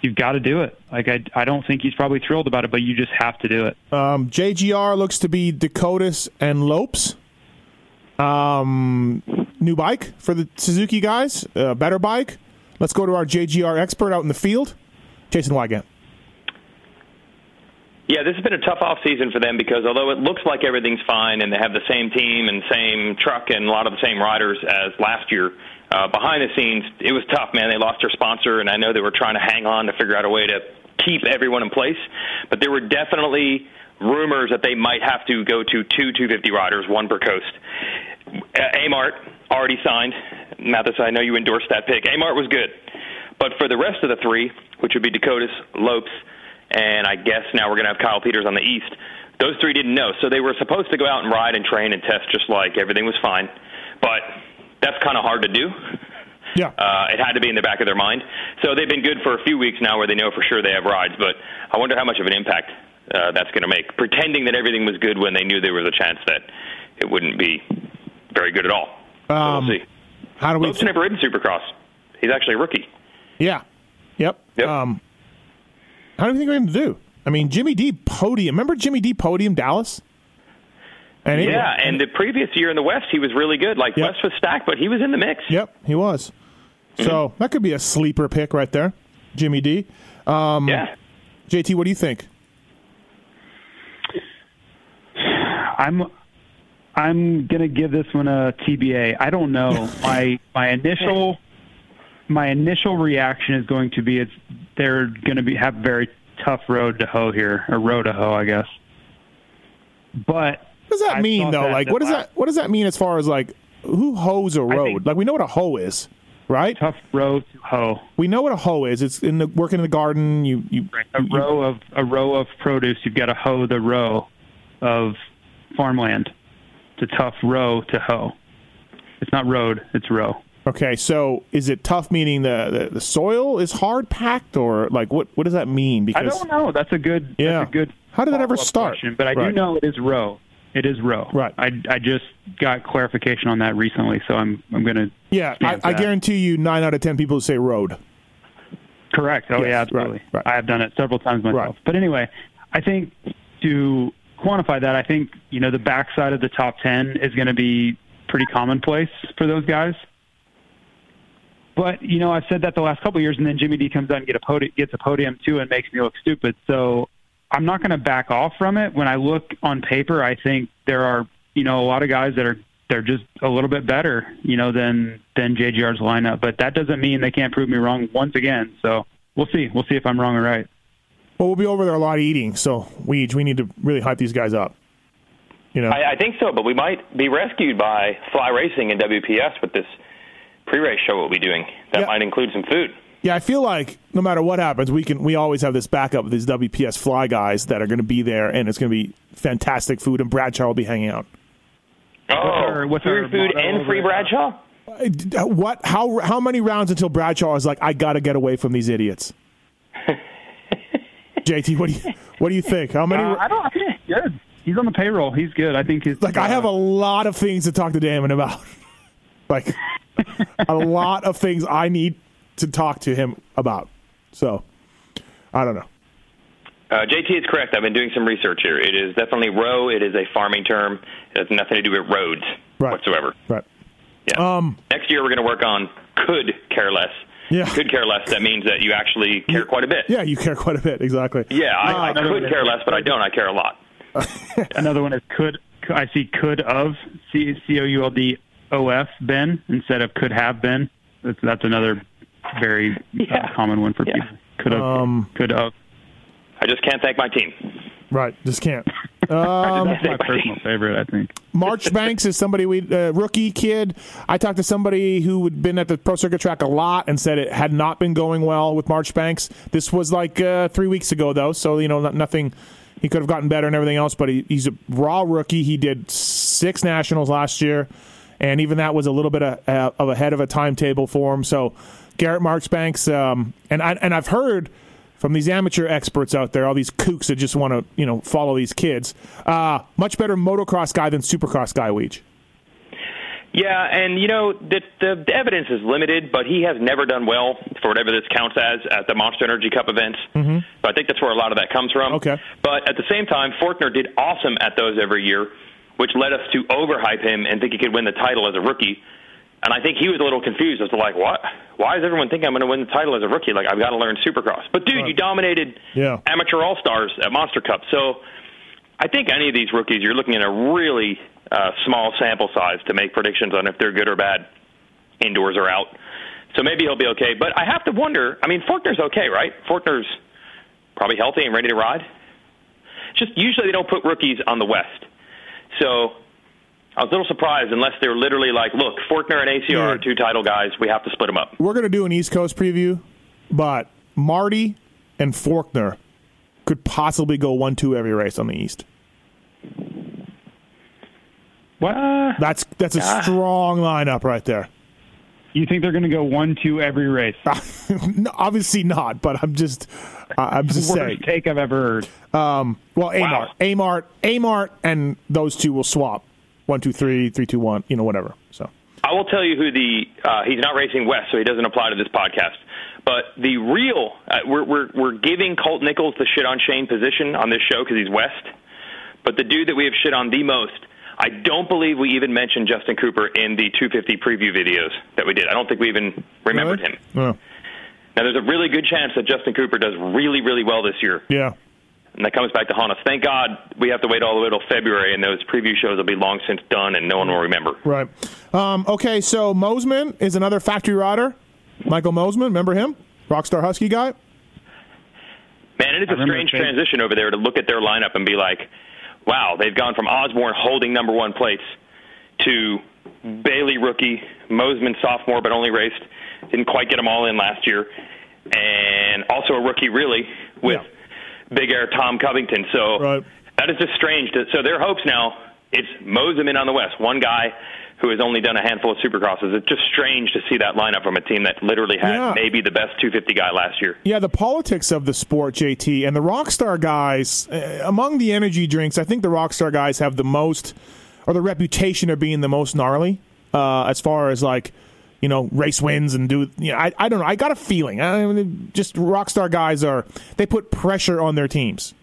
you've got to do it. Like I, I don't think he's probably thrilled about it, but you just have to do it. Um, JGR looks to be Decotis and Lopes. Um, new bike for the Suzuki guys, uh, better bike. Let's go to our JGR expert out in the field, Jason Weigandt. Yeah, this has been a tough off season for them because although it looks like everything's fine and they have the same team and same truck and a lot of the same riders as last year, uh, behind the scenes it was tough, man. They lost their sponsor, and I know they were trying to hang on to figure out a way to keep everyone in place. But there were definitely rumors that they might have to go to two 250 riders, one per coast. Amart already signed. Matthes, I know you endorsed that pick. Amart was good. But for the rest of the three, which would be Decotis, Lopes, and I guess now we're going to have Kyle Peters on the east. those three didn't know. So they were supposed to go out and ride and train and test just like everything was fine. But that's kind of hard to do. Yeah. Uh, it had to be in the back of their mind. So they've been good for a few weeks now where they know for sure they have rides. But I wonder how much of an impact uh, that's going to make. Pretending that everything was good when they knew there was a chance that it wouldn't be very good at all. So Um, we'll see. How do we? Lope's never ridden Supercross. He's actually a rookie. Yeah. Yep. Yep. Um, how do you think we're going to do? I mean, Jimmy D podium. Remember Jimmy D podium Dallas? And it- Yeah, and the previous year in the West, he was really good. Like Yep. West was stacked, but he was in the mix. Yep, he was. Mm-hmm. So that could be a sleeper pick right there, Jimmy D. Um, Yeah. JT, what do you think? I'm I'm gonna give this one a TBA. I don't know. <laughs> my my initial my initial reaction is going to be it's they're going to be have a very tough road to hoe here, or road to hoe, I guess. But What does that I mean, though? that like, what does that what does that mean as far as like who hoes a road? like, we know what a hoe is, right? tough row to hoe. We know what a hoe is. It's in the working in the garden. You you, A you- row of a row of produce. You've got to hoe the row of farmland. It's a tough row to hoe. It's not road. It's row. Okay, so is it tough? Meaning the, the the soil is hard packed, or like what what does that mean? Because I don't know. That's a good. Yeah. That's a good. How did that ever start? question, but I do know it is row. It is row. Right. I I just got clarification on that recently, so I'm I'm gonna. yeah, I, I guarantee you, nine out of ten people say road. Correct. Oh Yes, yeah, right, absolutely. right. I have done it several times myself. Right. But anyway, I think to quantify that, I think you know the backside of the top ten is going to be pretty commonplace for those guys. But you know, I've said that the last couple of years, and then Jimmy D comes out and get a podi- gets a podium too, and makes me look stupid. So I'm not going to back off from it. When I look on paper, I think there are you know a lot of guys that are they're just a little bit better, you know, than than JGR's lineup. But that doesn't mean they can't prove me wrong once again. So we'll see. We'll see if I'm wrong or right. Well, we'll be over there a lot eating, so we we need to really hype these guys up. You know, I, I think so, but we might be rescued by Fly Racing and WPS with this pre-race show we'll be doing. That Yeah. might include some food. yeah, I feel like no matter what happens, we can we always have this backup of these WPS fly guys that are going to be there, and it's going to be fantastic food, and Bradshaw will be hanging out. Oh, our- what's free our food and free Bradshaw? Uh, What? How? How many rounds until Bradshaw is like, I got to get away from these idiots? <laughs> JT, what do you what do you think? How many? Uh, I don't. I think he's good. He's on the payroll. He's good. I think he's like, I have a lot of things to talk to Damon about. <laughs> like, a lot of things I need to talk to him about. So, I don't know. Uh, JT is correct. I've been doing some research here. It is definitely row. It is a farming term. It has nothing to do with roads Right. whatsoever. Right. Yeah. Um. Next year we're going to work on could care less. Yeah. Could care less. That means that you actually care quite a bit. Yeah, you care quite a bit. Exactly. Yeah, I, I could care less, but I don't. I care a lot. <laughs> Another one is could. I see could of C C O U L D O F been instead of could have been. That's that's another very Yeah. uh, common one for Yeah. people. Could have. Um, could have. I just can't thank my team. Right. Just can't. <laughs> Um, That's my personal <laughs> favorite. I think. March <laughs> Banks is somebody we uh, rookie kid. I talked to somebody who had been at the pro circuit track a lot and said it had not been going well with Marchbanks. This was like uh, three weeks ago though, so you know not, nothing. He could have gotten better and everything else, but he, he's a raw rookie. He did six nationals last year, and even that was a little bit of, uh, of ahead of a timetable for him. So Garrett Marchbanks, um, and I, and I've heard from these amateur experts out there, all these kooks that just want to you know follow these kids. Uh, much better motocross guy than supercross guy, Weege. Yeah, and you know the, the the evidence is limited, but he has never done well for whatever this counts as at the Monster Energy Cup events. Mm-hmm. So I think that's where a lot of that comes from. Okay. But at the same time, Forkner did awesome at those every year, which led us to overhype him and think he could win the title as a rookie. And I think he was a little confused as to like, what? Why does everyone think I'm going to win the title as a rookie? Like I've got to learn Supercross. But dude, you dominated Yeah. amateur all stars at Monster Cup. So I think any of these rookies, you're looking at a really uh, small sample size to make predictions on if they're good or bad, indoors or out. So maybe he'll be okay. But I have to wonder. I mean, Forkner's okay, right? Forkner's probably healthy and ready to ride. Just usually they don't put rookies on the West. So I was a little surprised, unless they're literally like, look, Forkner and ACR are two title guys. We have to split them up. We're going to do an East Coast preview, but Marty and Forkner could possibly go 1 2 every race on the East. What? That's that's a strong lineup right there you think they're going to go one two every race? <laughs> no, obviously not, but I'm just I- I'm just Worst saying. take I've ever heard. Well, Amart, Amart, Amart, and those two will swap one, two, three, three, two, one. You know, whatever. So I will tell you who the uh, he's not racing West, so he doesn't apply to this podcast. But the real uh, we're we're we're giving Colt Nichols the shit on Shane position on this show because he's West. But the dude that we have shit on the most, I don't believe we even mentioned Justin Cooper in the 250 preview videos that we did. I don't think we even remembered Really? him. Oh, Now there's a really good chance that Justin Cooper does really really well this year, yeah. and that comes back to haunt us. Thank God we have to wait all the way till February, and those preview shows will be long since done, and no one will remember. Right. Um, okay, so Mosiman is another factory rider. Michael Mosiman, remember him? Rockstar Husky guy. Man, it is I a strange transition over there to look at their lineup and be like, wow, they've gone from Osborne holding number one plates to Bailey rookie, Mosiman sophomore, but only raced, didn't quite get them all in last year, and also a rookie really with Big Air Tom Covington. So Right. that is just strange. To, so their hopes now, it's Mosiman on the West, one guy who has only done a handful of supercrosses. It's just strange to see that lineup from a team that literally had Yeah. maybe the best 250 guy last year. Yeah, the politics of the sport, JT, and the Rockstar guys, uh, among the energy drinks, I think the Rockstar guys have the most, or the reputation of being the most gnarly uh, as far as like, you know, race wins and do, you know, I, I don't know. I got a feeling. I mean, just Rockstar guys are, they put pressure on their teams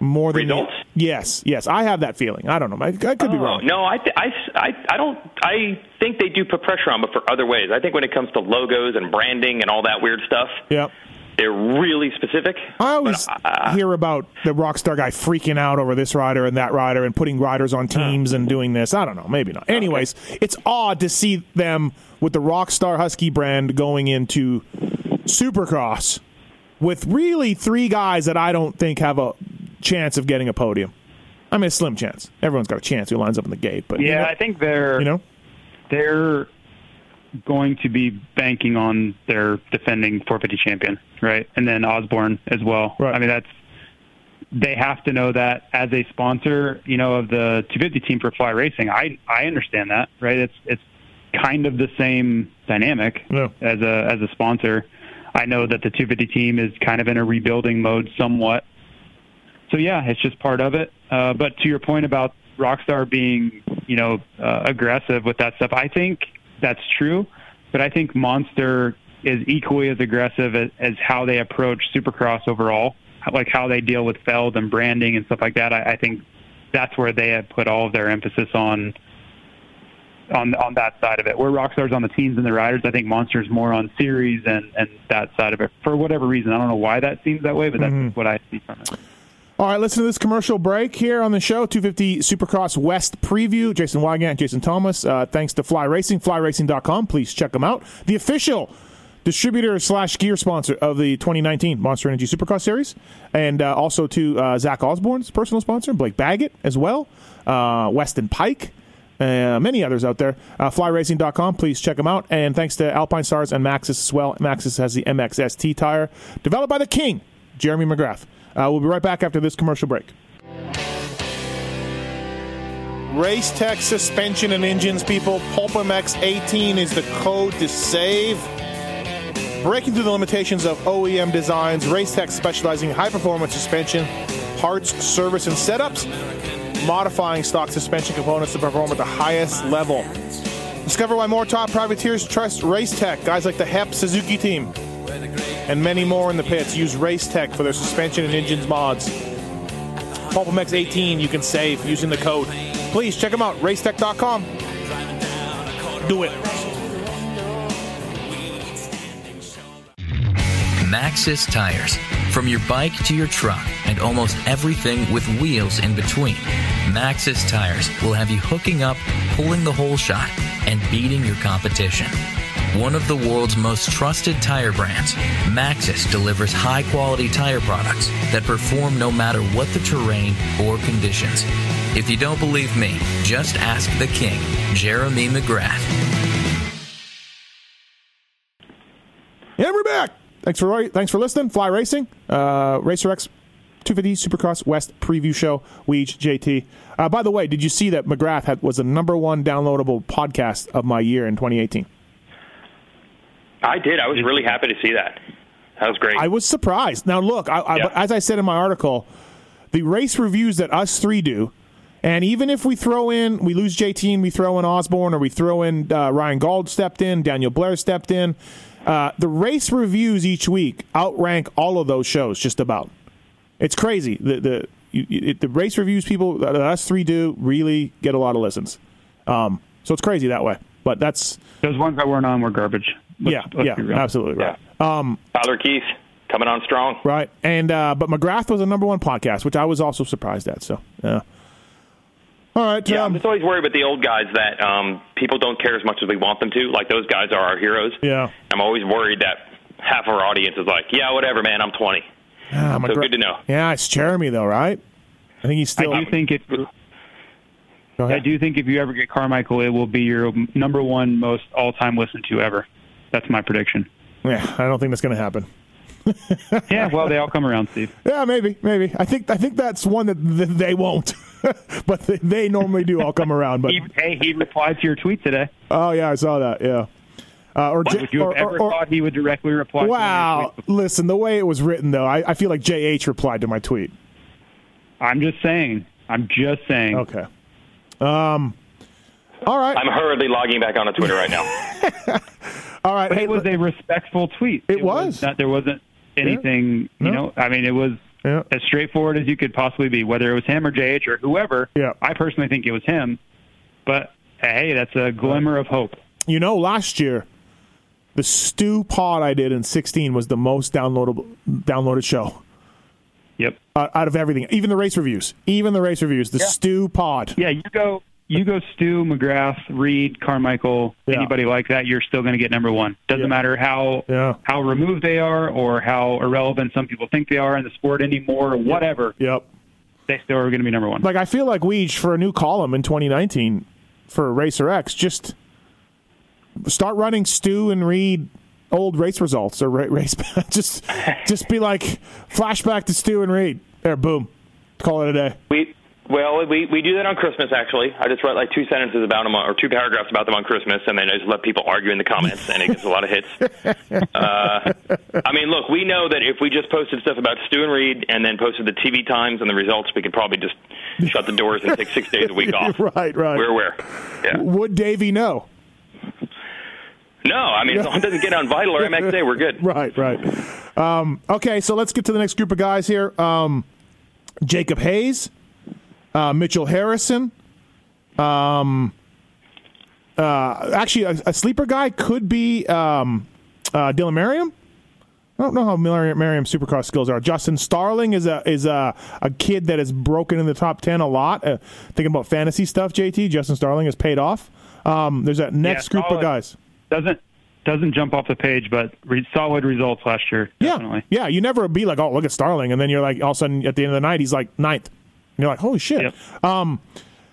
more than. Results? Yes, yes. I have that feeling. I don't know. I, I could be Oh, wrong. No, I, th- I, I, I don't. I think they do put pressure on, but for other ways. I think when it comes to logos and branding and all that weird stuff, Yep. they're really specific. I always But, uh, hear about the Rockstar guy freaking out over this rider and that rider and putting riders on teams and doing this. I don't know, maybe not. Anyways, it's odd to see them with the Rockstar Husky brand going into Supercross with really three guys that I don't think have a chance of getting a podium. I mean, a slim chance. Everyone's got a chance who lines up in the gate, but you Yeah, know, I think they're you know, they're going to be banking on their defending 450 champion, right? And then Osborne as well. Right. I mean, that's they have to know that as a sponsor, you know, of the 250 team for Fly Racing. I I understand that, right? It's it's kind of the same dynamic Yeah. as a as a sponsor. I know that the 250 team is kind of in a rebuilding mode somewhat. So yeah, it's just part of it. Uh, but to your point about Rockstar being, you know, uh, aggressive with that stuff, I think that's true. But I think Monster is equally as aggressive as, as how they approach Supercross overall, like how they deal with Feld and branding and stuff like that. I, I think that's where they have put all of their emphasis on on on that side of it. Where Rockstar's on the teams and the riders, I think Monster's more on series and and that side of it. For whatever reason, I don't know why that seems that way, but that's what I see from it. All right, listen to this commercial break here on the show. 250 Supercross West preview. Jason Weigandt, Jason Thomas. Uh, thanks to Fly Racing, flyracing.com. Please check them out. The official distributor slash gear sponsor of the 2019 Monster Energy Supercross Series. And uh, also to uh, Zach Osborne's personal sponsor, Blake Baggett as well, uh, Weston Peick. Uh, many others out there. Uh, flyracing.com. Please check them out. And thanks to Alpinestars and Maxxis as well. Maxxis has the MXST tire developed by the king, Jeremy McGrath. Uh, we'll be right back after this commercial break. Race Tech suspension and engines, people. PulpMX 18 is the code to save. Breaking through the limitations of OEM designs, Racetech specializing in high performance suspension, parts, service, and setups, modifying stock suspension components to perform at the highest level. Discover why more top privateers trust Racetech. Guys like the HEP Suzuki team and many more in the pits use Racetech for their suspension and engines mods. PulpMX 18 you can save using the code. Please check them out, racetech.com. Do it. Maxxis tires. From your bike to your truck and almost everything with wheels in between. Maxxis tires will have you hooking up, pulling the whole shot, and beating your competition. One of the world's most trusted tire brands, Maxxis delivers high quality tire products that perform no matter what the terrain or conditions. If you don't believe me, just ask the king, Jeremy McGrath. And we're back. Thanks for thanks for listening. Fly Racing, uh, RacerX 250 Supercross West preview show. Weege, JT. Uh, by the way, did you see that McGrath had, was the number one downloadable podcast of my year in 2018? I did. I was really happy to see that. That was great. I was surprised. Now, look, I, Yeah. As I said in my article, the race reviews that us three do, and even if we throw in, we lose JT and we throw in Osborne, or we throw in uh, Ryan Gold stepped in, Daniel Blair stepped in, uh, the race reviews each week outrank all of those shows just about. It's crazy. The the you, you- it, the race reviews people that us three do really get a lot of listens. Um, so it's crazy that way. But that's Those ones that weren't on were garbage. Let's- yeah, let's yeah, be real. absolutely right. Tyler Keefe coming on strong. Right. And uh, but McGrath was a number one podcast, which I was also surprised at. So yeah. All right. Yeah, um, I'm just always worried about the old guys that um, people don't care as much as we want them to. Like those guys are our heroes. yeah. I'm always worried that half our audience is like, yeah, whatever, man, I'm 20. Ah, So McGrath- good to know. Yeah, it's Jeremy though, right? I think he's still. I do think if Go I do think if you ever get Carmichael, it will be your number one most all-time listened to ever. That's my prediction. Yeah, I don't think that's going to happen. <laughs> Yeah, well, they all come around, Steve. Yeah, maybe, maybe. I think I think that's one that th- they won't, <laughs> but they, they normally do all come around. But He, hey, he replied to your tweet today. oh yeah, I saw that. Yeah. Uh, or, J- Would you have or- ever or- thought he would directly reply? to your Wow! Listen, the way it was written, though, I, I feel like JH replied to my tweet. I'm just saying. I'm just saying. Okay. Um. All right. I'm hurriedly logging back onto Twitter right now. <laughs> all right. But Hey, it was a respectful tweet. It was. not, there wasn't anything. No. You know, I mean, it was Yeah. as straightforward as you could possibly be. Whether it was him or JH or whoever. Yeah. I personally think it was him. But hey, that's a glimmer of hope. You know, last year, the stew pod I did in 16 was the most downloadable downloaded show Yep. uh, out of everything, even the race reviews, even the race reviews. The stew pod. Yeah, you go. You go. Stu McGrath, Reed, Carmichael, Yeah. anybody like that. You're still going to get number one. Doesn't Yeah. matter how Yeah. how removed they are or how irrelevant some people think they are in the sport anymore. or Whatever, Yep. they still are going to be number one. Like I feel like Weege for a new column in 2019 for Racer X, just start running Stu and Reed old race results or race. <laughs> just just be like flashback to Stu and Reed. There, boom. Call it a day. We well, we we do that on Christmas actually. I just write like two sentences about them or two paragraphs about them on Christmas, and then I just let people argue in the comments, and it gets a lot of hits. <laughs> Uh, I mean, look, we know that if we just posted stuff about Stu and Reed and then posted the TV times and the results, we could probably just shut the doors and take six days a week <laughs> off. Right, right. We're aware. Yeah. Would Davey know? No, I mean, as long as it doesn't get on Vital or MXA, we're good. <laughs> Right, right. Um, okay, so let's get to the next group of guys here. Um, Jacob Hayes, uh, Mitchell Harrison. Um, uh, actually, a, a sleeper guy could be um, uh, Dylan Merriam. I don't know how Merriam, Merriam's supercross skills are. Justin Starling is a is a, a kid that has broken in the top ten a lot. Uh, thinking about fantasy stuff, JT. Justin Starling has paid off. Um, there's that next group of guys. doesn't doesn't jump off the page, but re- solid results last year. Definitely. Yeah, yeah. You never be like, oh, look at Starling, and then you're like, all of a sudden at the end of the night, he's like ninth. You're like, holy shit. Yep. Um,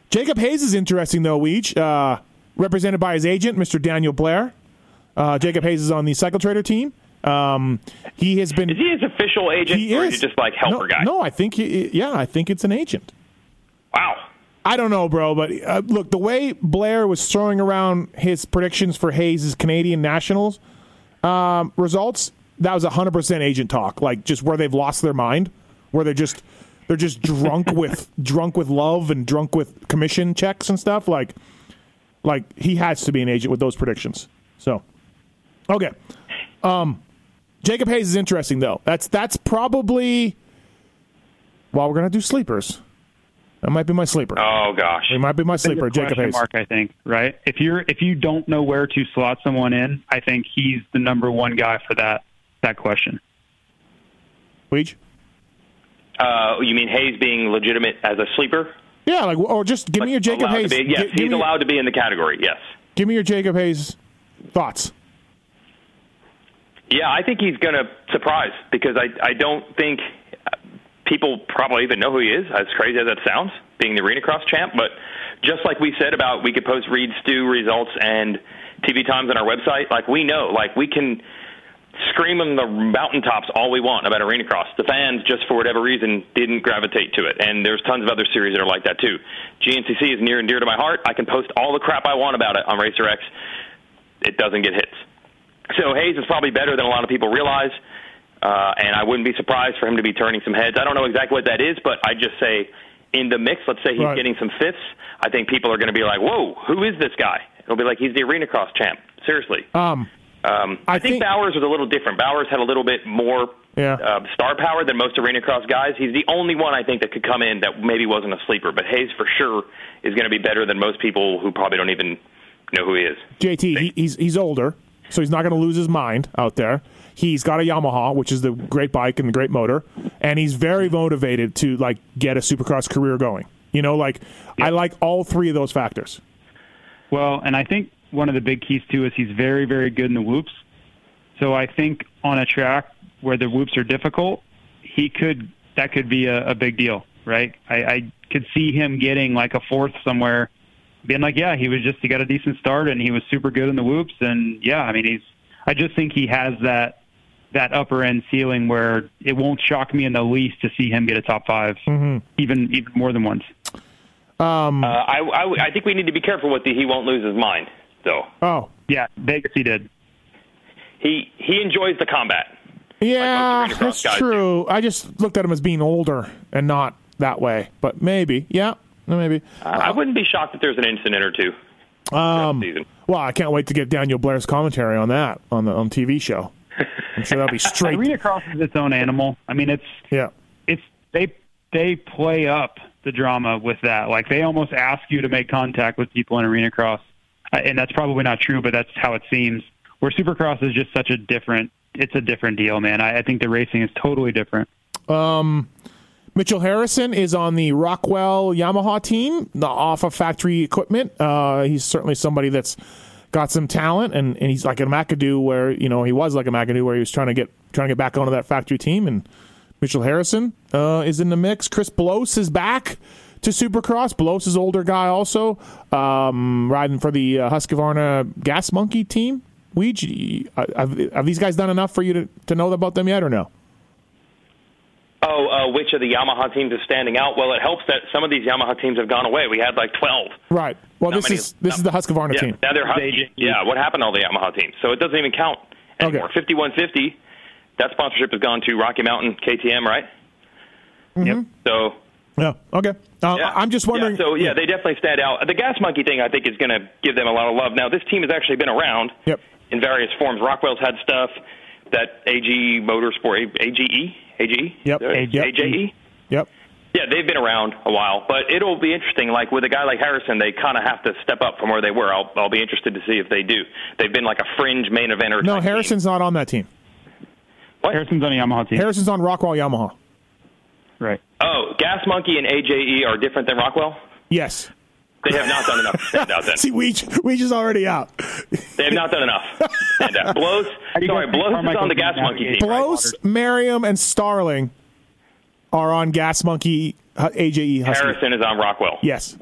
Jacob Hayes is interesting though. Weege, uh, represented by his agent, Mr. Daniel Blair. Uh, Jacob Hayes is on the Cycle Trader team. Um, he has been. Is he his official agent, he or is is he just like helper no, guy? No, I think. He, yeah, I think it's an agent. Wow. I don't know, bro, but uh, look, the way Blair was throwing around his predictions for Hayes' Canadian Nationals um, results, that was 100% agent talk, like just where they've lost their mind, where they're just they're just drunk <laughs> with drunk with love and drunk with commission checks and stuff like like he has to be an agent with those predictions. So, okay. Um Jacob Hayes is interesting though. That's that's probably well, we're going to do sleepers. That might be my sleeper. Oh gosh. It might be my sleeper, Jacob Hayes. mark, I think. Right? If you're if you don't know where to slot someone in, I think he's the number one guy for that that question. Weege? Uh, you mean Hayes being legitimate as a sleeper? Yeah, like or just give me your Jacob Hayes. Be, yes, give, he's allowed to be in the category. Yes. give me your Jacob Hayes thoughts. Yeah, I think he's going to surprise because I I don't think people probably even know who he is. As crazy as that sounds, being the arena cross champ, but just like we said about we could post Reed Stew results and TV times on our website, like we know, like we can scream on the mountaintops all we want about arena cross. The fans, just for whatever reason, didn't gravitate to it. And there's tons of other series that are like that too. GNCC is near and dear to my heart. I can post all the crap I want about it on Racer X. It doesn't get hits. So Hayes is probably better than a lot of people realize. Uh, and I wouldn't be surprised for him to be turning some heads. I don't know exactly what that is, but I just say in the mix, let's say he's Right. getting some fifths. I think people are going to be like, "Whoa, who is this guy?" It'll be like he's the arena cross champ. Seriously. Um, Um, I, I think, think- Bowers was a little different. Bowers had a little bit more Yeah. uh, star power than most arena cross guys. He's the only one I think that could come in that maybe wasn't a sleeper. But Hayes for sure is going to be better than most people who probably don't even know who he is. JT, he, he's he's older, so he's not going to lose his mind out there. He's got a Yamaha, which is the great bike and the great motor, and he's very motivated to like get a Supercross career going. You know, like I like all three of those factors. Well, and I think one of the big keys too is he's very, very good in the whoops. So I think on a track where the whoops are difficult, he could that could be a, a big deal, right? I, I could see him getting like a fourth somewhere, being like, yeah, he was just he got a decent start and he was super good in the whoops, and yeah, I mean he's. I just think he has that that upper end ceiling where it won't shock me in the least to see him get a top 5 even even more than once. Um, Uh, I, I, I think we need to be careful with the he won't lose his mind, though. Oh, Yeah, Vegas he did. He he enjoys the combat. yeah, arena cross that's guys true. I just looked at him as being older and not that way, but maybe, yeah, maybe. I wouldn't be shocked if there's an incident or two. Um, well, I can't wait to get Daniel Blair's commentary on that on the on TV show. I'm sure that'll be <laughs> straight. Arena cross is its own animal. I mean, it's Yeah. it's they they play up the drama with that. Like they almost ask you to make contact with people in arena cross, Uh, and that's probably not true, but that's how it seems. Where Supercross is just such a different. It's a different deal, man. I, I think the racing is totally different. Um, Mitchell Harrison is on the Rockwell Yamaha team, the off of factory equipment. Uh, he's certainly somebody that's got some talent, and, and he's like a McAdoo, where you know he was like a McAdoo, where he was trying to get trying to get back onto that factory team. And Mitchell Harrison uh, is in the mix. Chris Blose is back to Supercross. Blose is older guy, also um, riding for the uh, Husqvarna Gas Monkey team. Weege, uh, have, have these guys done enough for you to, to know about them yet, or no? Oh, uh, which of the Yamaha teams is standing out? Well, it helps that some of these Yamaha teams have gone away. We had like 12. Right. Well, Not this many- is this no. is the Husqvarna yeah, team. Now they're Husky. Yeah, what happened to all the Yamaha teams? So it doesn't even count anymore. 5150, that sponsorship has gone to Rocky Mountain KTM, right? Yep. So Yeah. Okay. Uh, yeah. I'm just wondering. Yeah, so yeah, they definitely stand out. The Gas Monkey thing, I think, is going to give them a lot of love. Now, this team has actually been around Yep. in various forms. Rockwell's had stuff that AG Motorsport, AGE, AGE, Yep. AJE. Yep. Yep. Yeah, they've been around a while, but it'll be interesting. Like with a guy like Harrison, they kind of have to step up from where they were. I'll, I'll be interested to see if they do. They've been like a fringe main eventer. No, type Harrison's not on that team. What? Harrison's on a Yamaha team. Harrison's on Rockwell Yamaha. Right. Oh, Gas Monkey and AJE are different than Rockwell. Yes. They have not done enough to stand out. Then See, Weege, Weege is already out. they have not done enough. to stand out. Blose. How do you Sorry, guys Blose is on the Gas Monkey navigate team. right? Blose, Merriam, and Starling are on Gas Monkey uh, AJE Husky. Harrison is on Rockwell. Yes.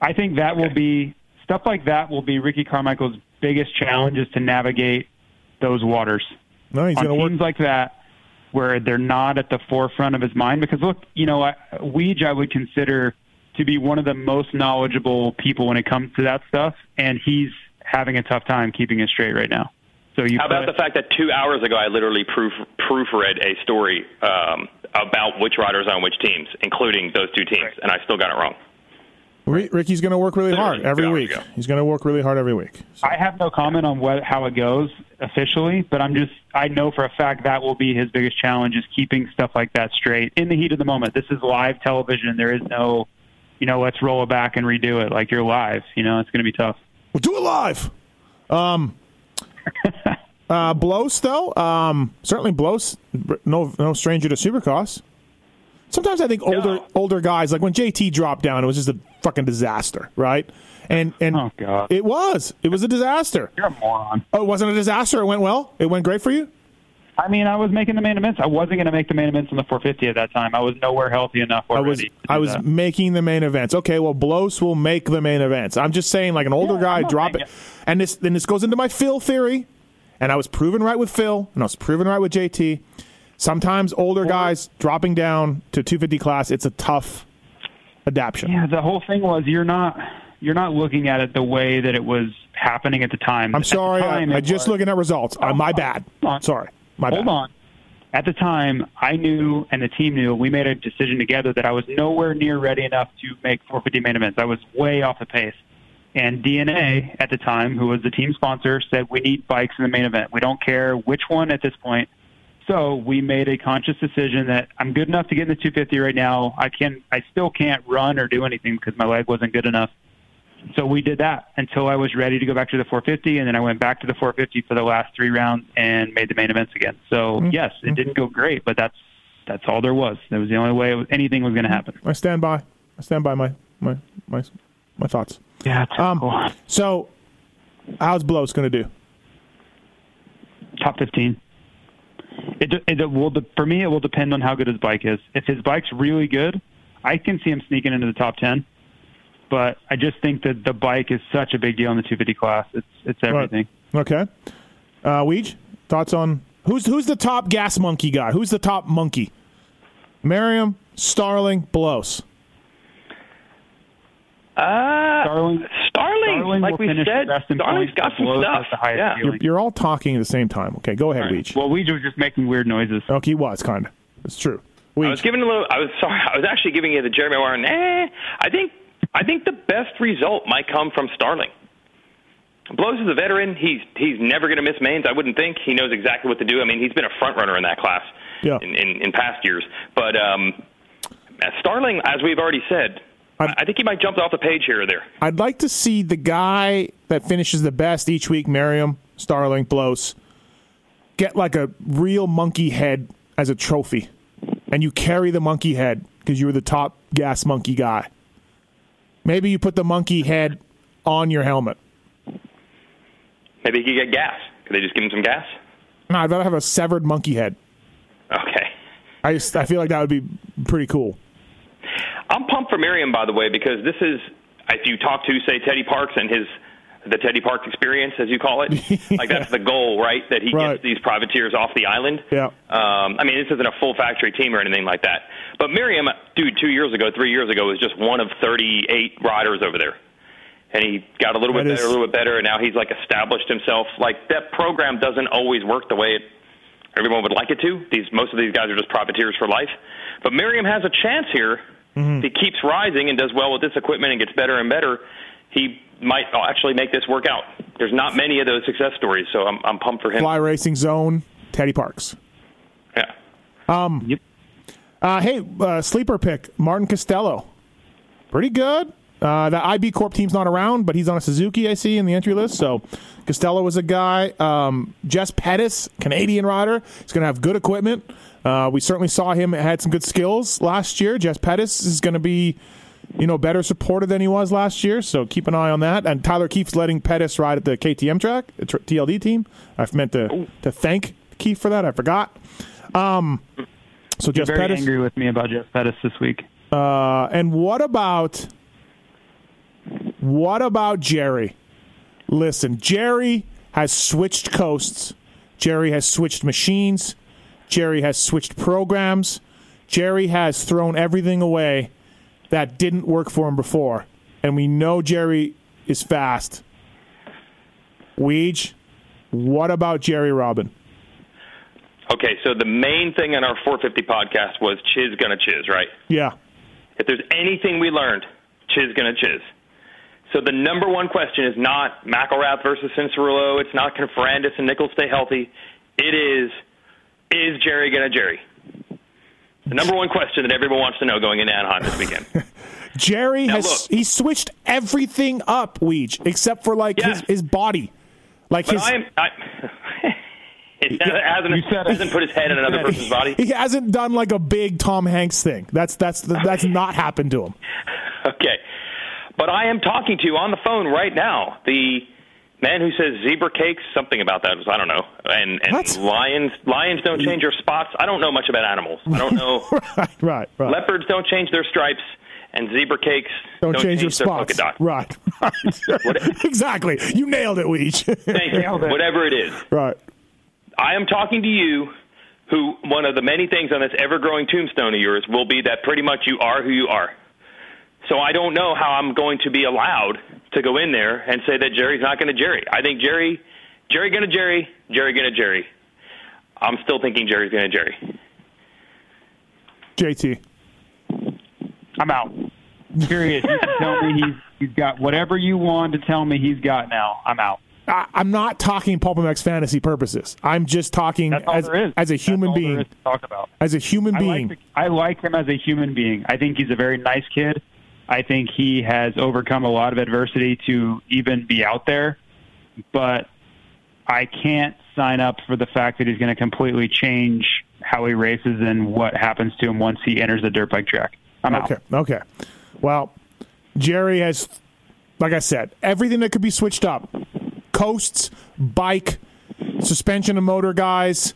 I think that will be stuff like that will be Ricky Carmichael's biggest challenge is to navigate those waters. No, he's on going to work. teams like that where they're not at the forefront of his mind. Because look, you know, I- Weege I would consider to be one of the most knowledgeable people when it comes to that stuff, and he's having a tough time keeping it straight right now. So you How about the fact that two hours ago I literally proof, proofread a story um, about which riders on which teams, including those two teams, and I still got it wrong. Ri- Ricky's going to work really hard every week. He's going to work really hard every week. I have no comment on what how it goes officially, but I'm just I know for a fact that will be his biggest challenge is keeping stuff like that straight in the heat of the moment. This is live television. There is no, you know, let's roll it back and redo it like you're live. You know, it's going to be tough. We'll do it live. Um, <laughs> uh, Blose though, um, certainly Blose, no no stranger to Supercross. Sometimes I think older No. older guys, like when JT dropped down, it was just a fucking disaster, right? And and Oh, God. it was it was a disaster. You're a moron. Oh, it wasn't a disaster. It went well. It went great for you. I mean, I was making the main events. I wasn't going to make the main events on the 450 at that time. I was nowhere healthy enough I was I was that. making the main events. Okay, well, Blose will make the main events. I'm just saying, like an older Yeah, guy, drop saying it, and this then this goes into my Phil theory. and I was proven right with Phil, and I was proven right with JT. Sometimes older guys dropping down to 250 class, it's a tough adaptation. Yeah, the whole thing was you're not you're not looking at it the way that it was happening at the time. I'm sorry, time, I, it just was- looking at results. Uh, my bad. On. Sorry, my Hold bad. on. At the time, I knew and the team knew we made a decision together that I was nowhere near ready enough to make 450 main events. I was way off the pace. And DNA at the time, who was the team sponsor, said we need bikes in the main event. We don't care which one at this point. So we made a conscious decision that I'm good enough to get in the 250 right now. I can, I still can't run or do anything because my leg wasn't good enough. So we did that until I was ready to go back to the 450, and then I went back to the 450 for the last three rounds and made the main events again. So yes, it didn't go great, but that's that's all there was. That was the only way it was, anything was going to happen. I stand by. I stand by my my my my thoughts. Yeah, Um, so, how's Blose going to do? top 15. It, it will for me. It will depend on how good his bike is. If his bike's really good, I can see him sneaking into the top 10. But I just think that the bike is such a big deal in the 250 class. It's it's everything. Okay. Uh, Weege, thoughts on who's who's the top gas monkey guy? Who's the top monkey? Merriam, Starling, Blose. Uh, Starling, Starling, Starling like we said, best in Starling's points, got some stuff. has the highest yeah. You're, you're all talking at the same time. Okay, go ahead, Weege. Well, we was just making weird noises. Okay, he was kind of. It's true. I was giving a little. I was sorry. I was actually giving you the Jeremy Warren. Eh, I think. I think the best result might come from Starling. Blose is a veteran. He's he's never going to miss mains. I wouldn't think. He knows exactly what to do. I mean, he's been a front runner in that class Yeah. in, in in past years. But um, Starling, as we've already said, I'm- I think he might jump off the page here or there. I'd like to see the guy that finishes the best each week, Merriam, Starling, Blose, get like a real monkey head as a trophy. And you carry the monkey head because you were the top gas monkey guy. Maybe you put the monkey head on your helmet. Maybe he could get gas. Could they just give him some gas? No, I'd rather have a severed monkey head. Okay. I just I feel like that would be pretty cool. I'm pumped for Merriam, by the way, because this is if you talk to say Teddy Parks and his the Teddy Parks experience, as you call it, <laughs> like that's the goal, right? That he Right. gets these privateers off the island. Yeah. Um, I mean, this isn't a full factory team or anything like that. But Merriam, dude, two years ago, three years ago, was just one of 38 riders over there. And he got a little bit That better, is- a little bit better, and now he's like established himself. Like that program doesn't always work the way it, everyone would like it to. These most of these guys are just privateers for life. But Merriam has a chance here. If he keeps rising and does well with this equipment and gets better and better, he might actually make this work out. There's not many of those success stories, so I'm, I'm pumped for him. Fly Racing Zone, Teddy Parks. Yeah. Yep. Uh, hey, uh, sleeper pick, Martin Castelo. Pretty good. Uh, the IB Corp team's not around, but he's on a Suzuki, I see, in the entry list. So Castelo was a guy. Um, Jess Pettis, Canadian rider, is going to have good equipment. Uh, we certainly saw him had some good skills last year. Jess Pettis is going to be, you know, better supported than he was last year. So keep an eye on that. And Tyler Keefe's letting Pettis ride at the KTM track, the tr- TLD team. I meant to to thank Keefe for that. I forgot. Um, so You're Jess very Pettis. angry with me about Jess Pettis this week. Uh, and what about what about Jerry? Listen, Jerry has switched coasts. Jerry has switched machines. Jerry has switched programs. Jerry has thrown everything away that didn't work for him before. And we know Jerry is fast. Weege, what about Jerry Robin? Okay, so the main thing in our 450 podcast was Chiz gonna chiz, right? Yeah. If there's anything we learned, Chiz gonna chiz. So the number one question is not McElrath versus Cianciarulo. It's not can Ferrandis and Nichols stay healthy. It is, is Jerry gonna Jerry? The number one question that everyone wants to know going into Anaheim this weekend. <laughs> Jerry Now, has look. he switched everything up, Weege, except for like his, Yeah. his body. Like But his I am. I, <laughs> it hasn't, You said it. hasn't put his head in another <laughs> person's body. he hasn't done like a big Tom Hanks thing. That's that's that's not happened to him. Okay. But I am talking to you on the phone right now. The man who says zebra cakes, something about that. I don't know. And, and What? lions, lions don't change their spots. I don't know much about animals. I don't know. <laughs> right, right, right. Leopards don't change their stripes. and zebra cakes Don't, don't, change, your their spots. polka dot. Right. <laughs> exactly. You nailed it, Weege. <laughs> Thank you. Whatever it is. right. I am talking to you, who one of the many things on this ever-growing tombstone of yours will be that pretty much you are who you are. So I don't know how I'm going to be allowed to go in there and say that Jerry's not going to Jerry. I think Jerry, Jerry going to Jerry, Jerry going to Jerry. I'm still thinking Jerry's going to Jerry. JT. I'm out. Period. You can tell me he's he's got whatever you want to tell me he's got now. I'm out. I, I'm not talking Pulp MX fantasy purposes. I'm just talking as, as a human all there being. is talk about. As a human I being. like, the, I like him as a human being. I think he's a very nice kid. I think he has overcome a lot of adversity to even be out there, but I can't sign up for the fact that he's going to completely change how he races and what happens to him once he enters the dirt bike track. I'm Okay. out. Okay. Well, Jerry has, like I said, everything that could be switched up: coasts, bike, suspension and motor guys,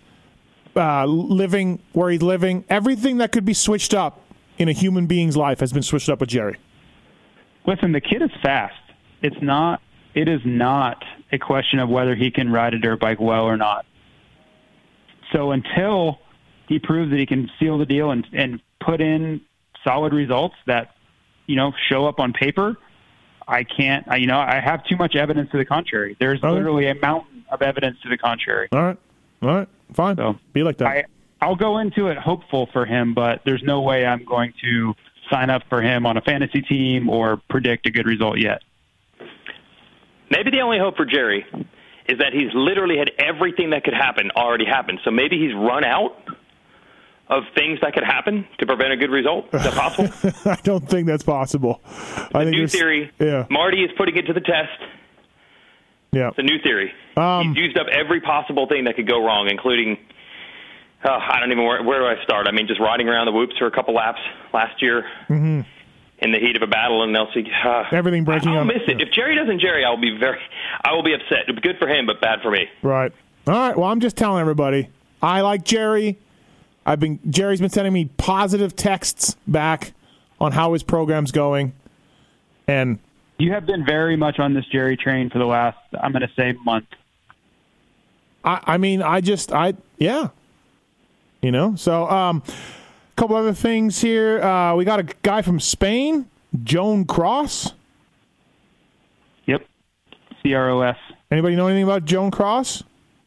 uh, living where he's living. Everything that could be switched up in a human being's life has been switched up with Jerry. Listen, the kid is fast. It's not. It is not a question of whether he can ride a dirt bike well or not. So until he proves that he can seal the deal and and put in solid results that you know show up on paper, I can't. I, you know, I have too much evidence to the contrary. There's Okay. literally a mountain of evidence to the contrary. All right. All right. Fine. So Be like that. I I'll go into it hopeful for him, but there's no way I'm going to sign up for him on a fantasy team or predict a good result yet. Maybe the only hope for Jerry is that he's literally had everything that could happen already happen. So maybe he's run out of things that could happen to prevent a good result. Is that possible? <laughs> I don't think that's possible. I think new theory. Yeah. Marty is putting it to the test. Yeah. It's a new theory. Um, He's used up every possible thing that could go wrong, including uh, I don't even where, where do I start? I mean, just riding around the whoops for a couple laps last year in the heat of a battle in LC. Uh, Mm-hmm. Everything breaking I'll on- miss it. If Jerry doesn't Jerry, I will be very, I will be upset. It'd be good for him, but bad for me. Right. All right. Well, I'm just telling everybody. I like Jerry. I've been Jerry's been sending me positive texts back on how his program's going, and You have been very much on this Jerry train for the last, I'm going to say, month. I, I mean, I just, I, yeah, you know. So, um, a couple other things here. Uh, we got a guy from Spain, Joan Cros. Yep. CROS. Anybody know anything about Joan Cros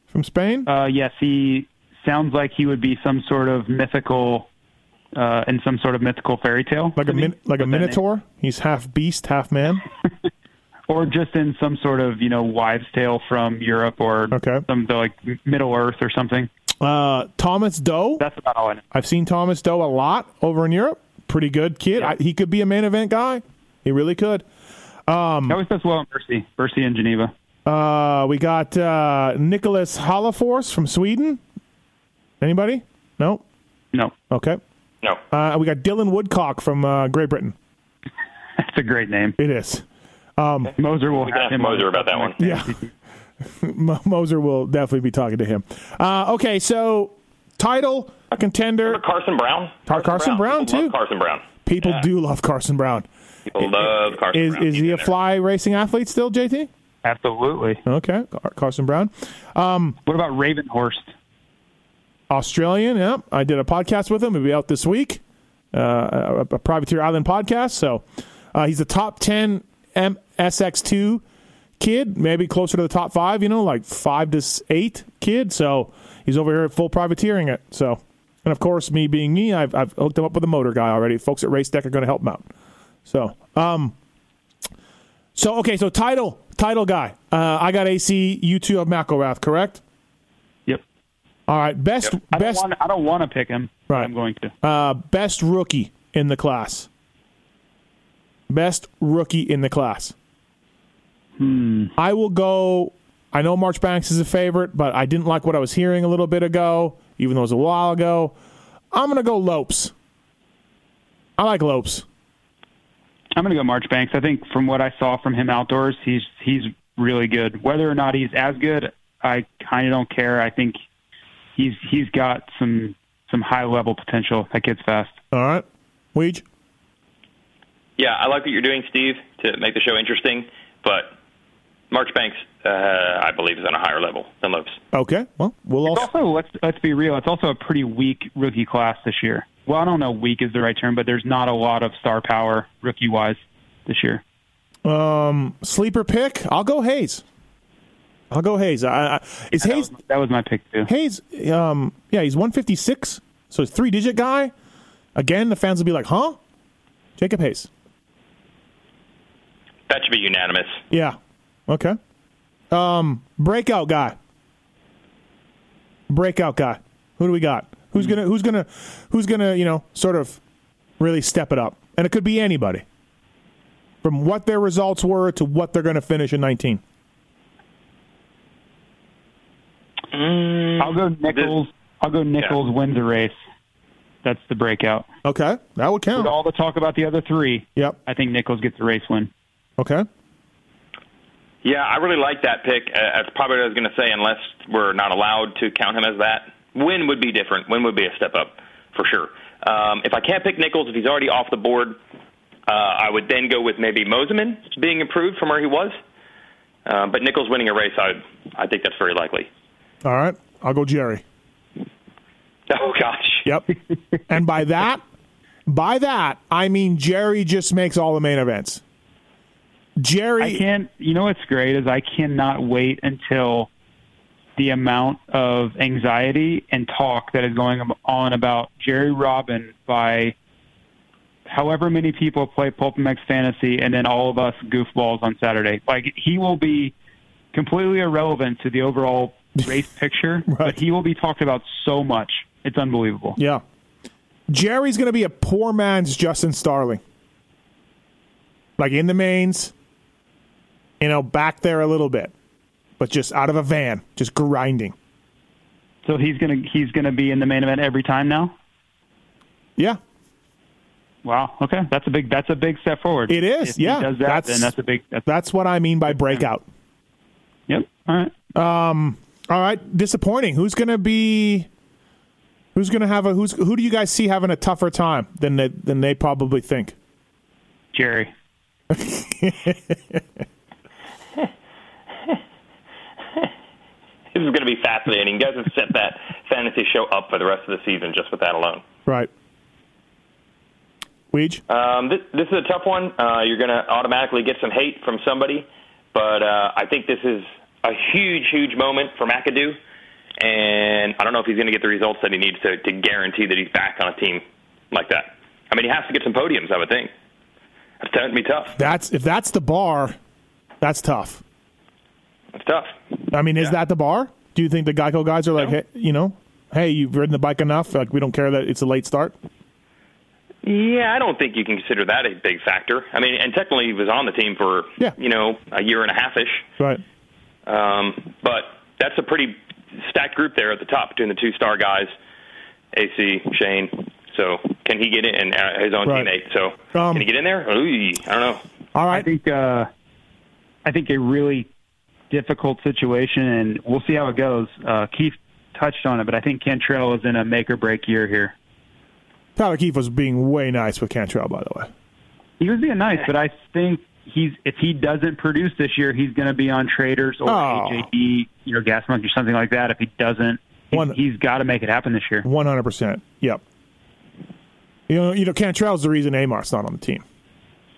from Spain? Uh, yes, he sounds like he would be some sort of mythical, uh, in some sort of mythical fairy tale. like a min, like a with that name. minotaur. He's half beast, half man. <laughs> or just in some sort of you know wives' tale from Europe or Okay. some the, like Middle Earth or something. Uh, Thomas Do. That's about all I know. I've seen Thomas Do a lot over in Europe. Pretty good kid. I, he could be a main event guy. He really could. He always does well in Bercy, Bercy in Geneva. Uh, we got uh, Nicholas Hollafors from Sweden. Anybody? No. No, Okay. No. Uh, we got Dylan Woodcock from uh, Great Britain. <laughs> that's a great name. It is. Moser will ask him Moser about that one. Yeah. <laughs> Moser will definitely be talking to him. Uh, okay, so title contender. Remember Carson Brown? Car- Carson Brown, People love too. Carson Brown. People Yeah. do love Carson Brown. People love Carson Is Brown. is He's he in a there. fly racing athlete still, JT? Absolutely. Okay, Carson Brown. What about Ravenhorst? Australian. Yeah, I did a podcast with him. He'll be out this week. Uh, a, a Privateer Island podcast. So uh, he's a top ten MSX2 kid, maybe closer to the top five. You know, like five to eight kid. So he's over here full privateering it. So, and of course, me being me, I've, I've hooked him up with a motor guy already. Folks at Race Deck are going to help him out. So, um, so okay, so title title guy. Uh, I got AC. You two have McElrath, correct? Yep. All right, best I don't best want. I don't want to pick him. Right. I'm going to. uh, best rookie in the class. Best rookie in the class. Hmm. I will go. I know Marchbanks is a favorite, but I didn't like what I was hearing a little bit ago, even though it was a while ago. I'm going to go Lopes. I like Lopes. I'm going to go Marchbanks. I think from what I saw from him outdoors, he's he's really good. Whether or not he's as good, I kind of don't care. I think he's he's got some some high level potential. That kid's fast. All right. Weege? Yeah, I like what you're doing, Steve, to make the show interesting. But Marchbanks, uh, I believe, is on a higher level than Lopes. Okay. Well, we'll It's also. also let's let's be real. It's also a pretty weak rookie class this year. Well, I don't know weak is the right term, but there's not a lot of star power rookie wise this year. Um, sleeper pick. I'll go Hayes. I'll go Hayes. I, I, is That Hayes was, that was my pick too. Hayes? Um, yeah, he's one fifty six. So he's three digit guy. Again, the fans will be like, "Huh?" Jacob Hayes. That should be unanimous. Yeah. Okay. Um, breakout guy. Breakout guy. Who do we got? Who's gonna? Who's gonna? Who's gonna? You know, sort of really step it up. And it could be anybody. From what their results were to what they're going to finish in 19. I'll go Nichols. I'll go Nichols wins the race. That's the breakout. Okay, that would With count. all the talk about the other three, Yep. I think Nichols gets the race win. Okay. Yeah, I really like that pick. Uh, that's probably what I was going to say, unless we're not allowed to count him as that. Win would be different. Win would be a step up for sure. Um, if I can't pick Nichols, if he's already off the board, uh, I would then go with maybe Mosiman being improved from where he was. Uh, but Nichols winning a race, I I think that's very likely. All right. I'll go Jerry. <laughs> Oh gosh. Yep. and by that, by that, I mean Jerry just makes all the main events. Jerry. I can't. You know what's great is I cannot wait until the amount of anxiety and talk that is going on about Jerry Robin by however many people play PulpMX Fantasy and then all of us goofballs on Saturday. Like he will be completely irrelevant to the overall race <laughs> picture, but he will be talked about so much. It's unbelievable. Yeah. Jerry's going to be a poor man's Justin Starling. Like in the mains, you know, back there a little bit, but just out of a van, just grinding. So he's gonna he's gonna be in the main event every time now. Yeah. Wow. Okay, that's a big that's a big step forward. It is. If he yeah. does that, that's, then that's a big. That's, that's what I mean by breakout. yep. All right. Um. All right. Disappointing. Who's going to be? Who's to have a? Who's who do you guys see having a tougher time than they than they probably think? Jerry. <laughs> This is going to be fascinating. You guys have set that fantasy show up for the rest of the season just with that alone. Right. Weege? Um, this, this is a tough one. Uh, you're going to automatically get some hate from somebody, but uh, I think this is a huge, huge moment for McAdoo, and I don't know if he's going to get the results that he needs to, to guarantee that he's back on a team like that. I mean, he has to get some podiums, I would think. That's going to be tough. That's if that's the bar, that's tough. That's tough. I mean, is that the bar? Do you think the Geico guys are like, hey, you know, hey, you've ridden the bike enough, like we don't care that it's a late start? Yeah, I don't think you can consider that a big factor. I mean, and technically he was on the team for Yeah. you know a year and a half ish. Right. Um, but that's a pretty stacked group there at the top between the two star guys, AC, Shane. So can he get in and uh, his own Right. teammate? So Um, can he get in there? Ooh, I don't know. All right. I think uh, I think a really difficult situation, and we'll see how it goes. Uh, Keefe touched on it, but I think Cantrell is in a make or break year here. Tyler Keefe was being way nice with Cantrell, by the way. He was being nice, but I think he's if he doesn't produce this year, he's going to be on traders or Oh. AJE, you know, Gas Monkey or something like that. If he doesn't, he, One- he's got to make it happen this year. One hundred percent. Yep. You know, you know, Cantrell's the reason Amart's not on the team.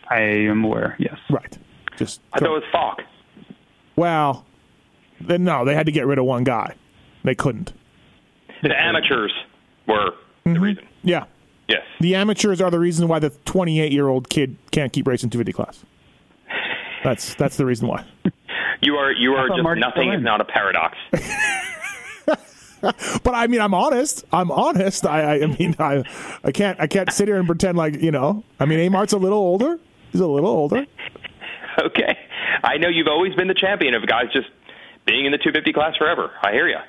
I am aware. Yes. Right. Just I thought it was Falk. Well, then no, they had to get rid of one guy. They couldn't. The amateurs were Mm-hmm. the reason. Yeah. Yes. The amateurs are the reason why the 28 year old kid can't keep racing 250 class. That's that's the reason why. You are you are just Marty nothing still is not a paradox. <laughs> But I mean, I'm honest. I'm honest. I, I, I mean, I, I can't, I can't sit here and pretend like you know. I mean, Amart's a little older. He's a little older. <laughs> okay. I know you've always been the champion of guys just being in the 250 class forever. I hear you.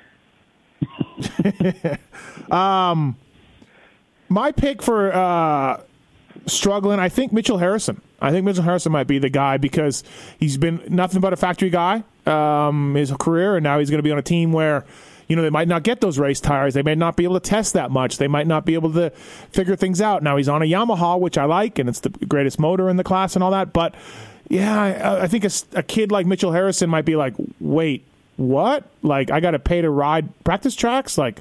<laughs> My pick for uh, struggling, I think Mitchell Harrison. I think Mitchell Harrison might be the guy because he's been nothing but a factory guy um, his career, and now he's going to be on a team where you know, they might not get those race tires. They may not be able to test that much. They might not be able to figure things out. Now he's on a Yamaha, which I like, and it's the greatest motor in the class and all that. But yeah, I, I think a, a kid like Mitchell Harrison might be like, wait, what? Like I got to pay to ride practice tracks? Like,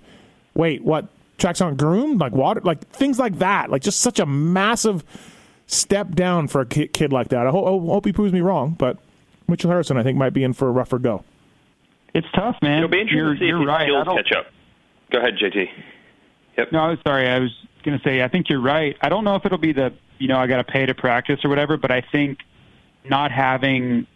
wait, what? Tracks aren't groomed? Like water? Like things like that? Like just such a massive step down for a kid like that. I hope, I hope he proves me wrong, but Mitchell Harrison, I think, might be in for a rougher go. It's tough, man. It'll be interesting you're, to see you're if right. skills catch up. Go ahead, JT. Yep. No, I was sorry. I was going to say I think you're right. I don't know if it'll be the you know I got to pay to practice or whatever, but I think not having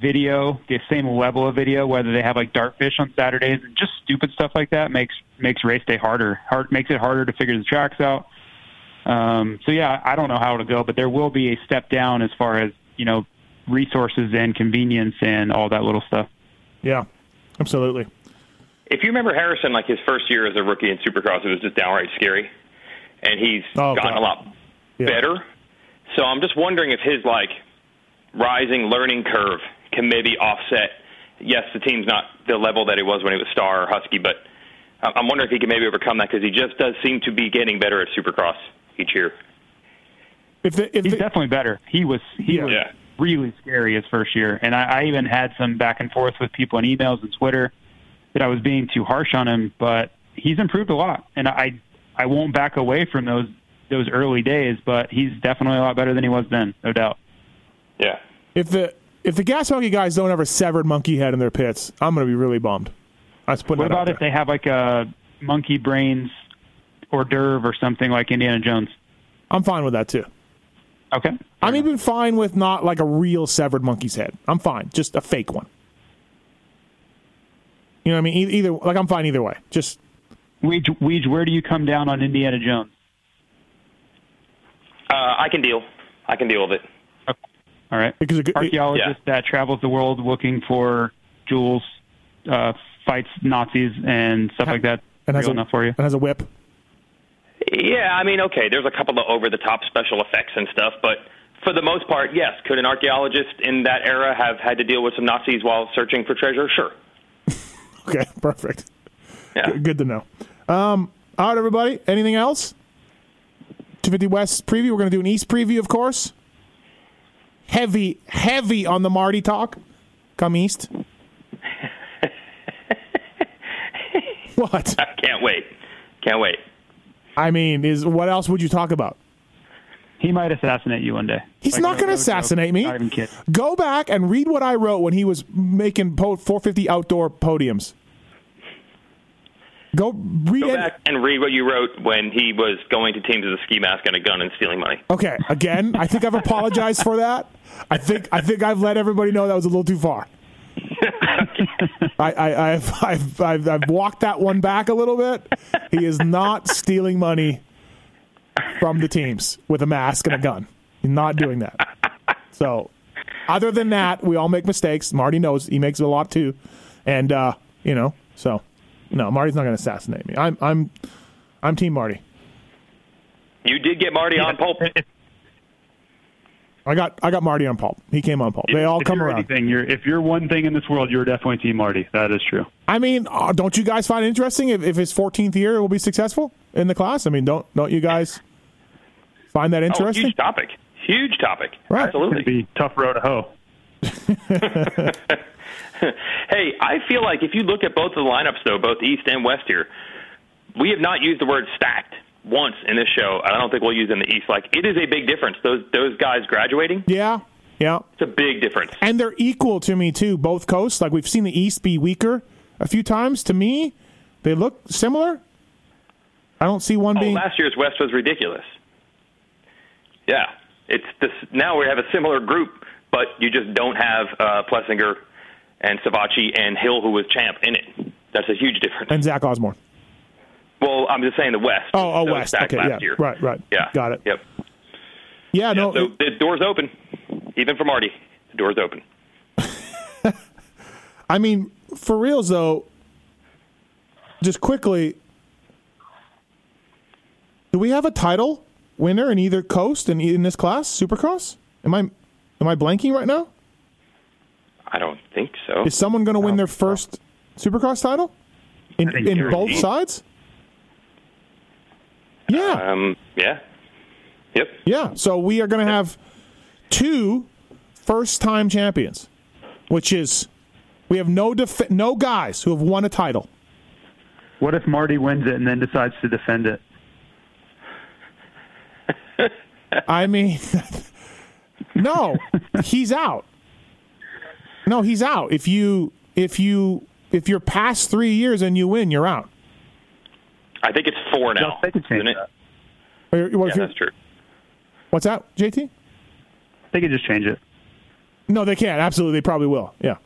video, the same level of video, whether they have like dartfish on Saturdays and just stupid stuff like that makes makes race day harder. Hard makes it harder to figure the tracks out. Um, so yeah, I don't know how it'll go, but there will be a step down as far as you know resources and convenience and all that little stuff. Yeah, absolutely. If you remember Harrison, like his first year as a rookie in Supercross, it was just downright scary, and he's Oh, gotten God. a lot Yeah. better. So I'm just wondering if his like rising learning curve can maybe offset. Yes, the team's not the level that it was when he was Star or Husky, but I- I'm wondering if he can maybe overcome that because he just does seem to be getting better at Supercross each year. If the, if He's the, definitely better. He was he Yeah. was Yeah. really scary his first year, and I, I even had some back and forth with people on emails and Twitter that I was being too harsh on him, but he's improved a lot, and I I won't back away from those those early days, but he's definitely a lot better than he was then, no doubt. Yeah. if the if the gas monkey guys don't have a severed monkey head in their pits, I'm going to be really bummed. I was putting What that out about if they have like a monkey brains hors d'oeuvre or something like Indiana Jones? I'm fine with that too. Okay. I'm even fine with not like a real severed monkey's head. I'm fine, just a fake one. You know what I mean? Either like I'm fine either way. Just Weege, Weege, where do you come down on Indiana Jones? Uh, I can deal. I can deal with it. All right. because it, it, archaeologist that travels the world looking for jewels, uh, fights Nazis and stuff like that. and has a enough for you. and has a whip. Yeah, I mean, okay, there's a couple of over the top special effects and stuff, but for the most part, yes. Could an archaeologist in that era have had to deal with some Nazis while searching for treasure? Sure. <laughs> Okay, perfect. Yeah. G- Good to know. Um, all right, everybody. Anything else? 250 West preview. We're going to do an East preview, of course. Heavy, heavy on the Marty talk. Come East. <laughs> what? I can't wait. Can't wait. I mean, is what else would you talk about? He might assassinate you one day. He's Like, not no- going to no joke. assassinate me. Not even kidding. Go back and read what I wrote when he was making po- 450 outdoor podiums. Go read Go back and read what you wrote when he was going to teams with a ski mask and a gun and stealing money. Okay, again, I think I've apologized for that. I think I think I've let everybody know that was a little too far. <laughs> I, I, I've, I've, I've, I've walked that one back a little bit. He is not stealing money from the teams with a mask and a gun. He's not doing that. So, other than that, we all make mistakes. Marty knows he makes a lot too, and uh, you know, so no, Marty's not going to assassinate me. I'm, I'm, I'm Team Marty. You did get Marty on pulp. I got, I got Marty on pulp. He came on pulp. They all if come you're around. Anything, you're, if you're one thing in this world, you're definitely Team Marty. That is true. I mean, uh, don't you guys find it interesting if, if his 14th year will be successful in the class? I mean, don't don't you guys find that Oh, interesting? huge topic. Huge topic. Right. It's going to Absolutely. be tough road to hoe. <laughs> <laughs> Hey, I feel like if you look at both of the lineups, though, both East and West here, we have not used the word stacked once in this show. I don't think we'll use it in the East. Like, it is a big difference. Those those guys graduating, yeah, yeah, it's a big difference. and they're equal to me too. Both coasts, like we've seen the East be weaker a few times. To me, they look similar. I don't see one Oh, being. last year's West was ridiculous. Yeah, it's this. Now we have a similar group, but you just don't have uh, Plessinger and Savatgy and Hill, who was champ, in it. That's a huge difference. and Zach Osborne. well, I'm just saying the West. Oh, oh, was West. Okay, last yeah, year. right, right. Yeah, got it. Yep. Yeah, no. so the door's open, even for Marty. The door's open. <laughs> I mean, for reals though, just quickly, do we have a title winner in either coast in in this class, Supercross? Am I am I blanking right now? I don't think so. Is someone going to win their first Supercross title? in, in you're- both sides. Yeah, Um, yeah. Yep. yeah. So we are going to have two first-time champions, which is we have no def- no guys who have won a title. What if Marty wins it and then decides to defend it? <laughs> I mean, <laughs> no, he's out. No, he's out. If you if you if you're past three years and you win, you're out. I think it's four now. Yes, they could change isn't it? that. Or- or Yeah, that's true. What's that, JT? They could just change it. No, they can't. Absolutely, they probably will. Yeah,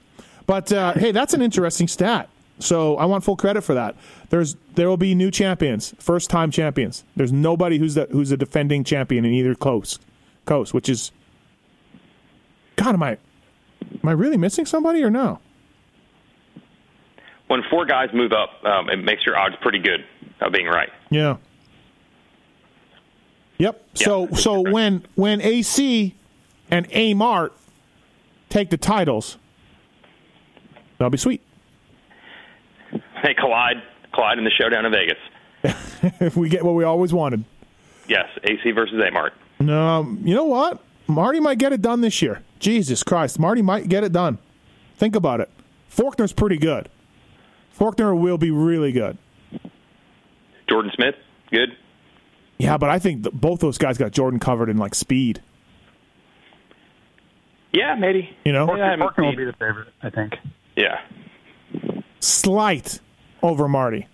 but uh, hey, that's an interesting stat. So I want full credit for that. There's there will be new champions, first time champions. There's nobody who's the who's a defending champion in either coast, coast, which is. God, am I, am I really missing somebody or no? When four guys move up, um, it makes your odds pretty good of being right. Yeah. Yep. So Yeah. so when when AC and A Mart take the titles, that'll be sweet. Hey, collide, collide in the showdown in Vegas. if <laughs> we get what we always wanted. Yes, AC versus Amart. No, you know what? Marty might get it done this year. Jesus Christ, Marty might get it done. Think about it. Forkner's pretty good. Forkner will be really good. Jordan Smith, good. Yeah, but I think that both those guys got Jordan covered in like speed. Yeah, maybe. You know, Yeah, I Faulkner will be the favorite, I think. Yeah. slight over Marty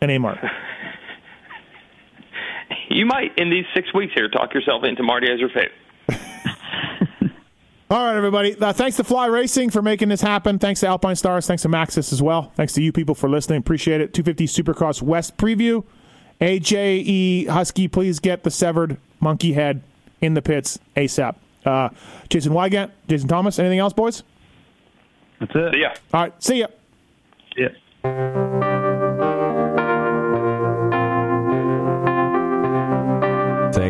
and Amart. <laughs> You might, in these six weeks here, talk yourself into Marty as your favorite. All right, everybody. Uh, thanks to Fly Racing for making this happen. Thanks to Alpinestars. Thanks to Maxxis as well. Thanks to you people for listening. Appreciate it. 250 Supercross West preview. AJE Husky, please get the severed monkey head in the pits ASAP. Uh, Jason Weigandt, Jason Thomas. Anything else, boys? That's it. See ya. All right. See ya. Yeah.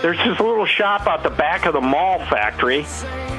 There's this little shop out the back of the mall factory.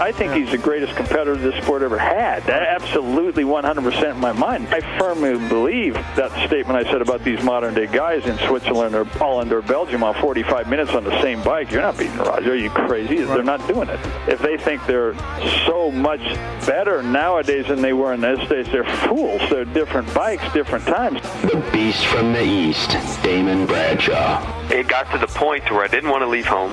I think he's the greatest competitor this sport ever had. That absolutely 100% in my mind. I firmly believe that statement I said about these modern day guys in Switzerland or Holland or Belgium on 45 minutes on the same bike. You're not beating Roger. Are you crazy? They're not doing it. If they think they're so much better nowadays than they were in those days, they're fools. They're different bikes, different times. The Beast from the East, Damon Bradshaw. it got to the point where I didn't want to leave home.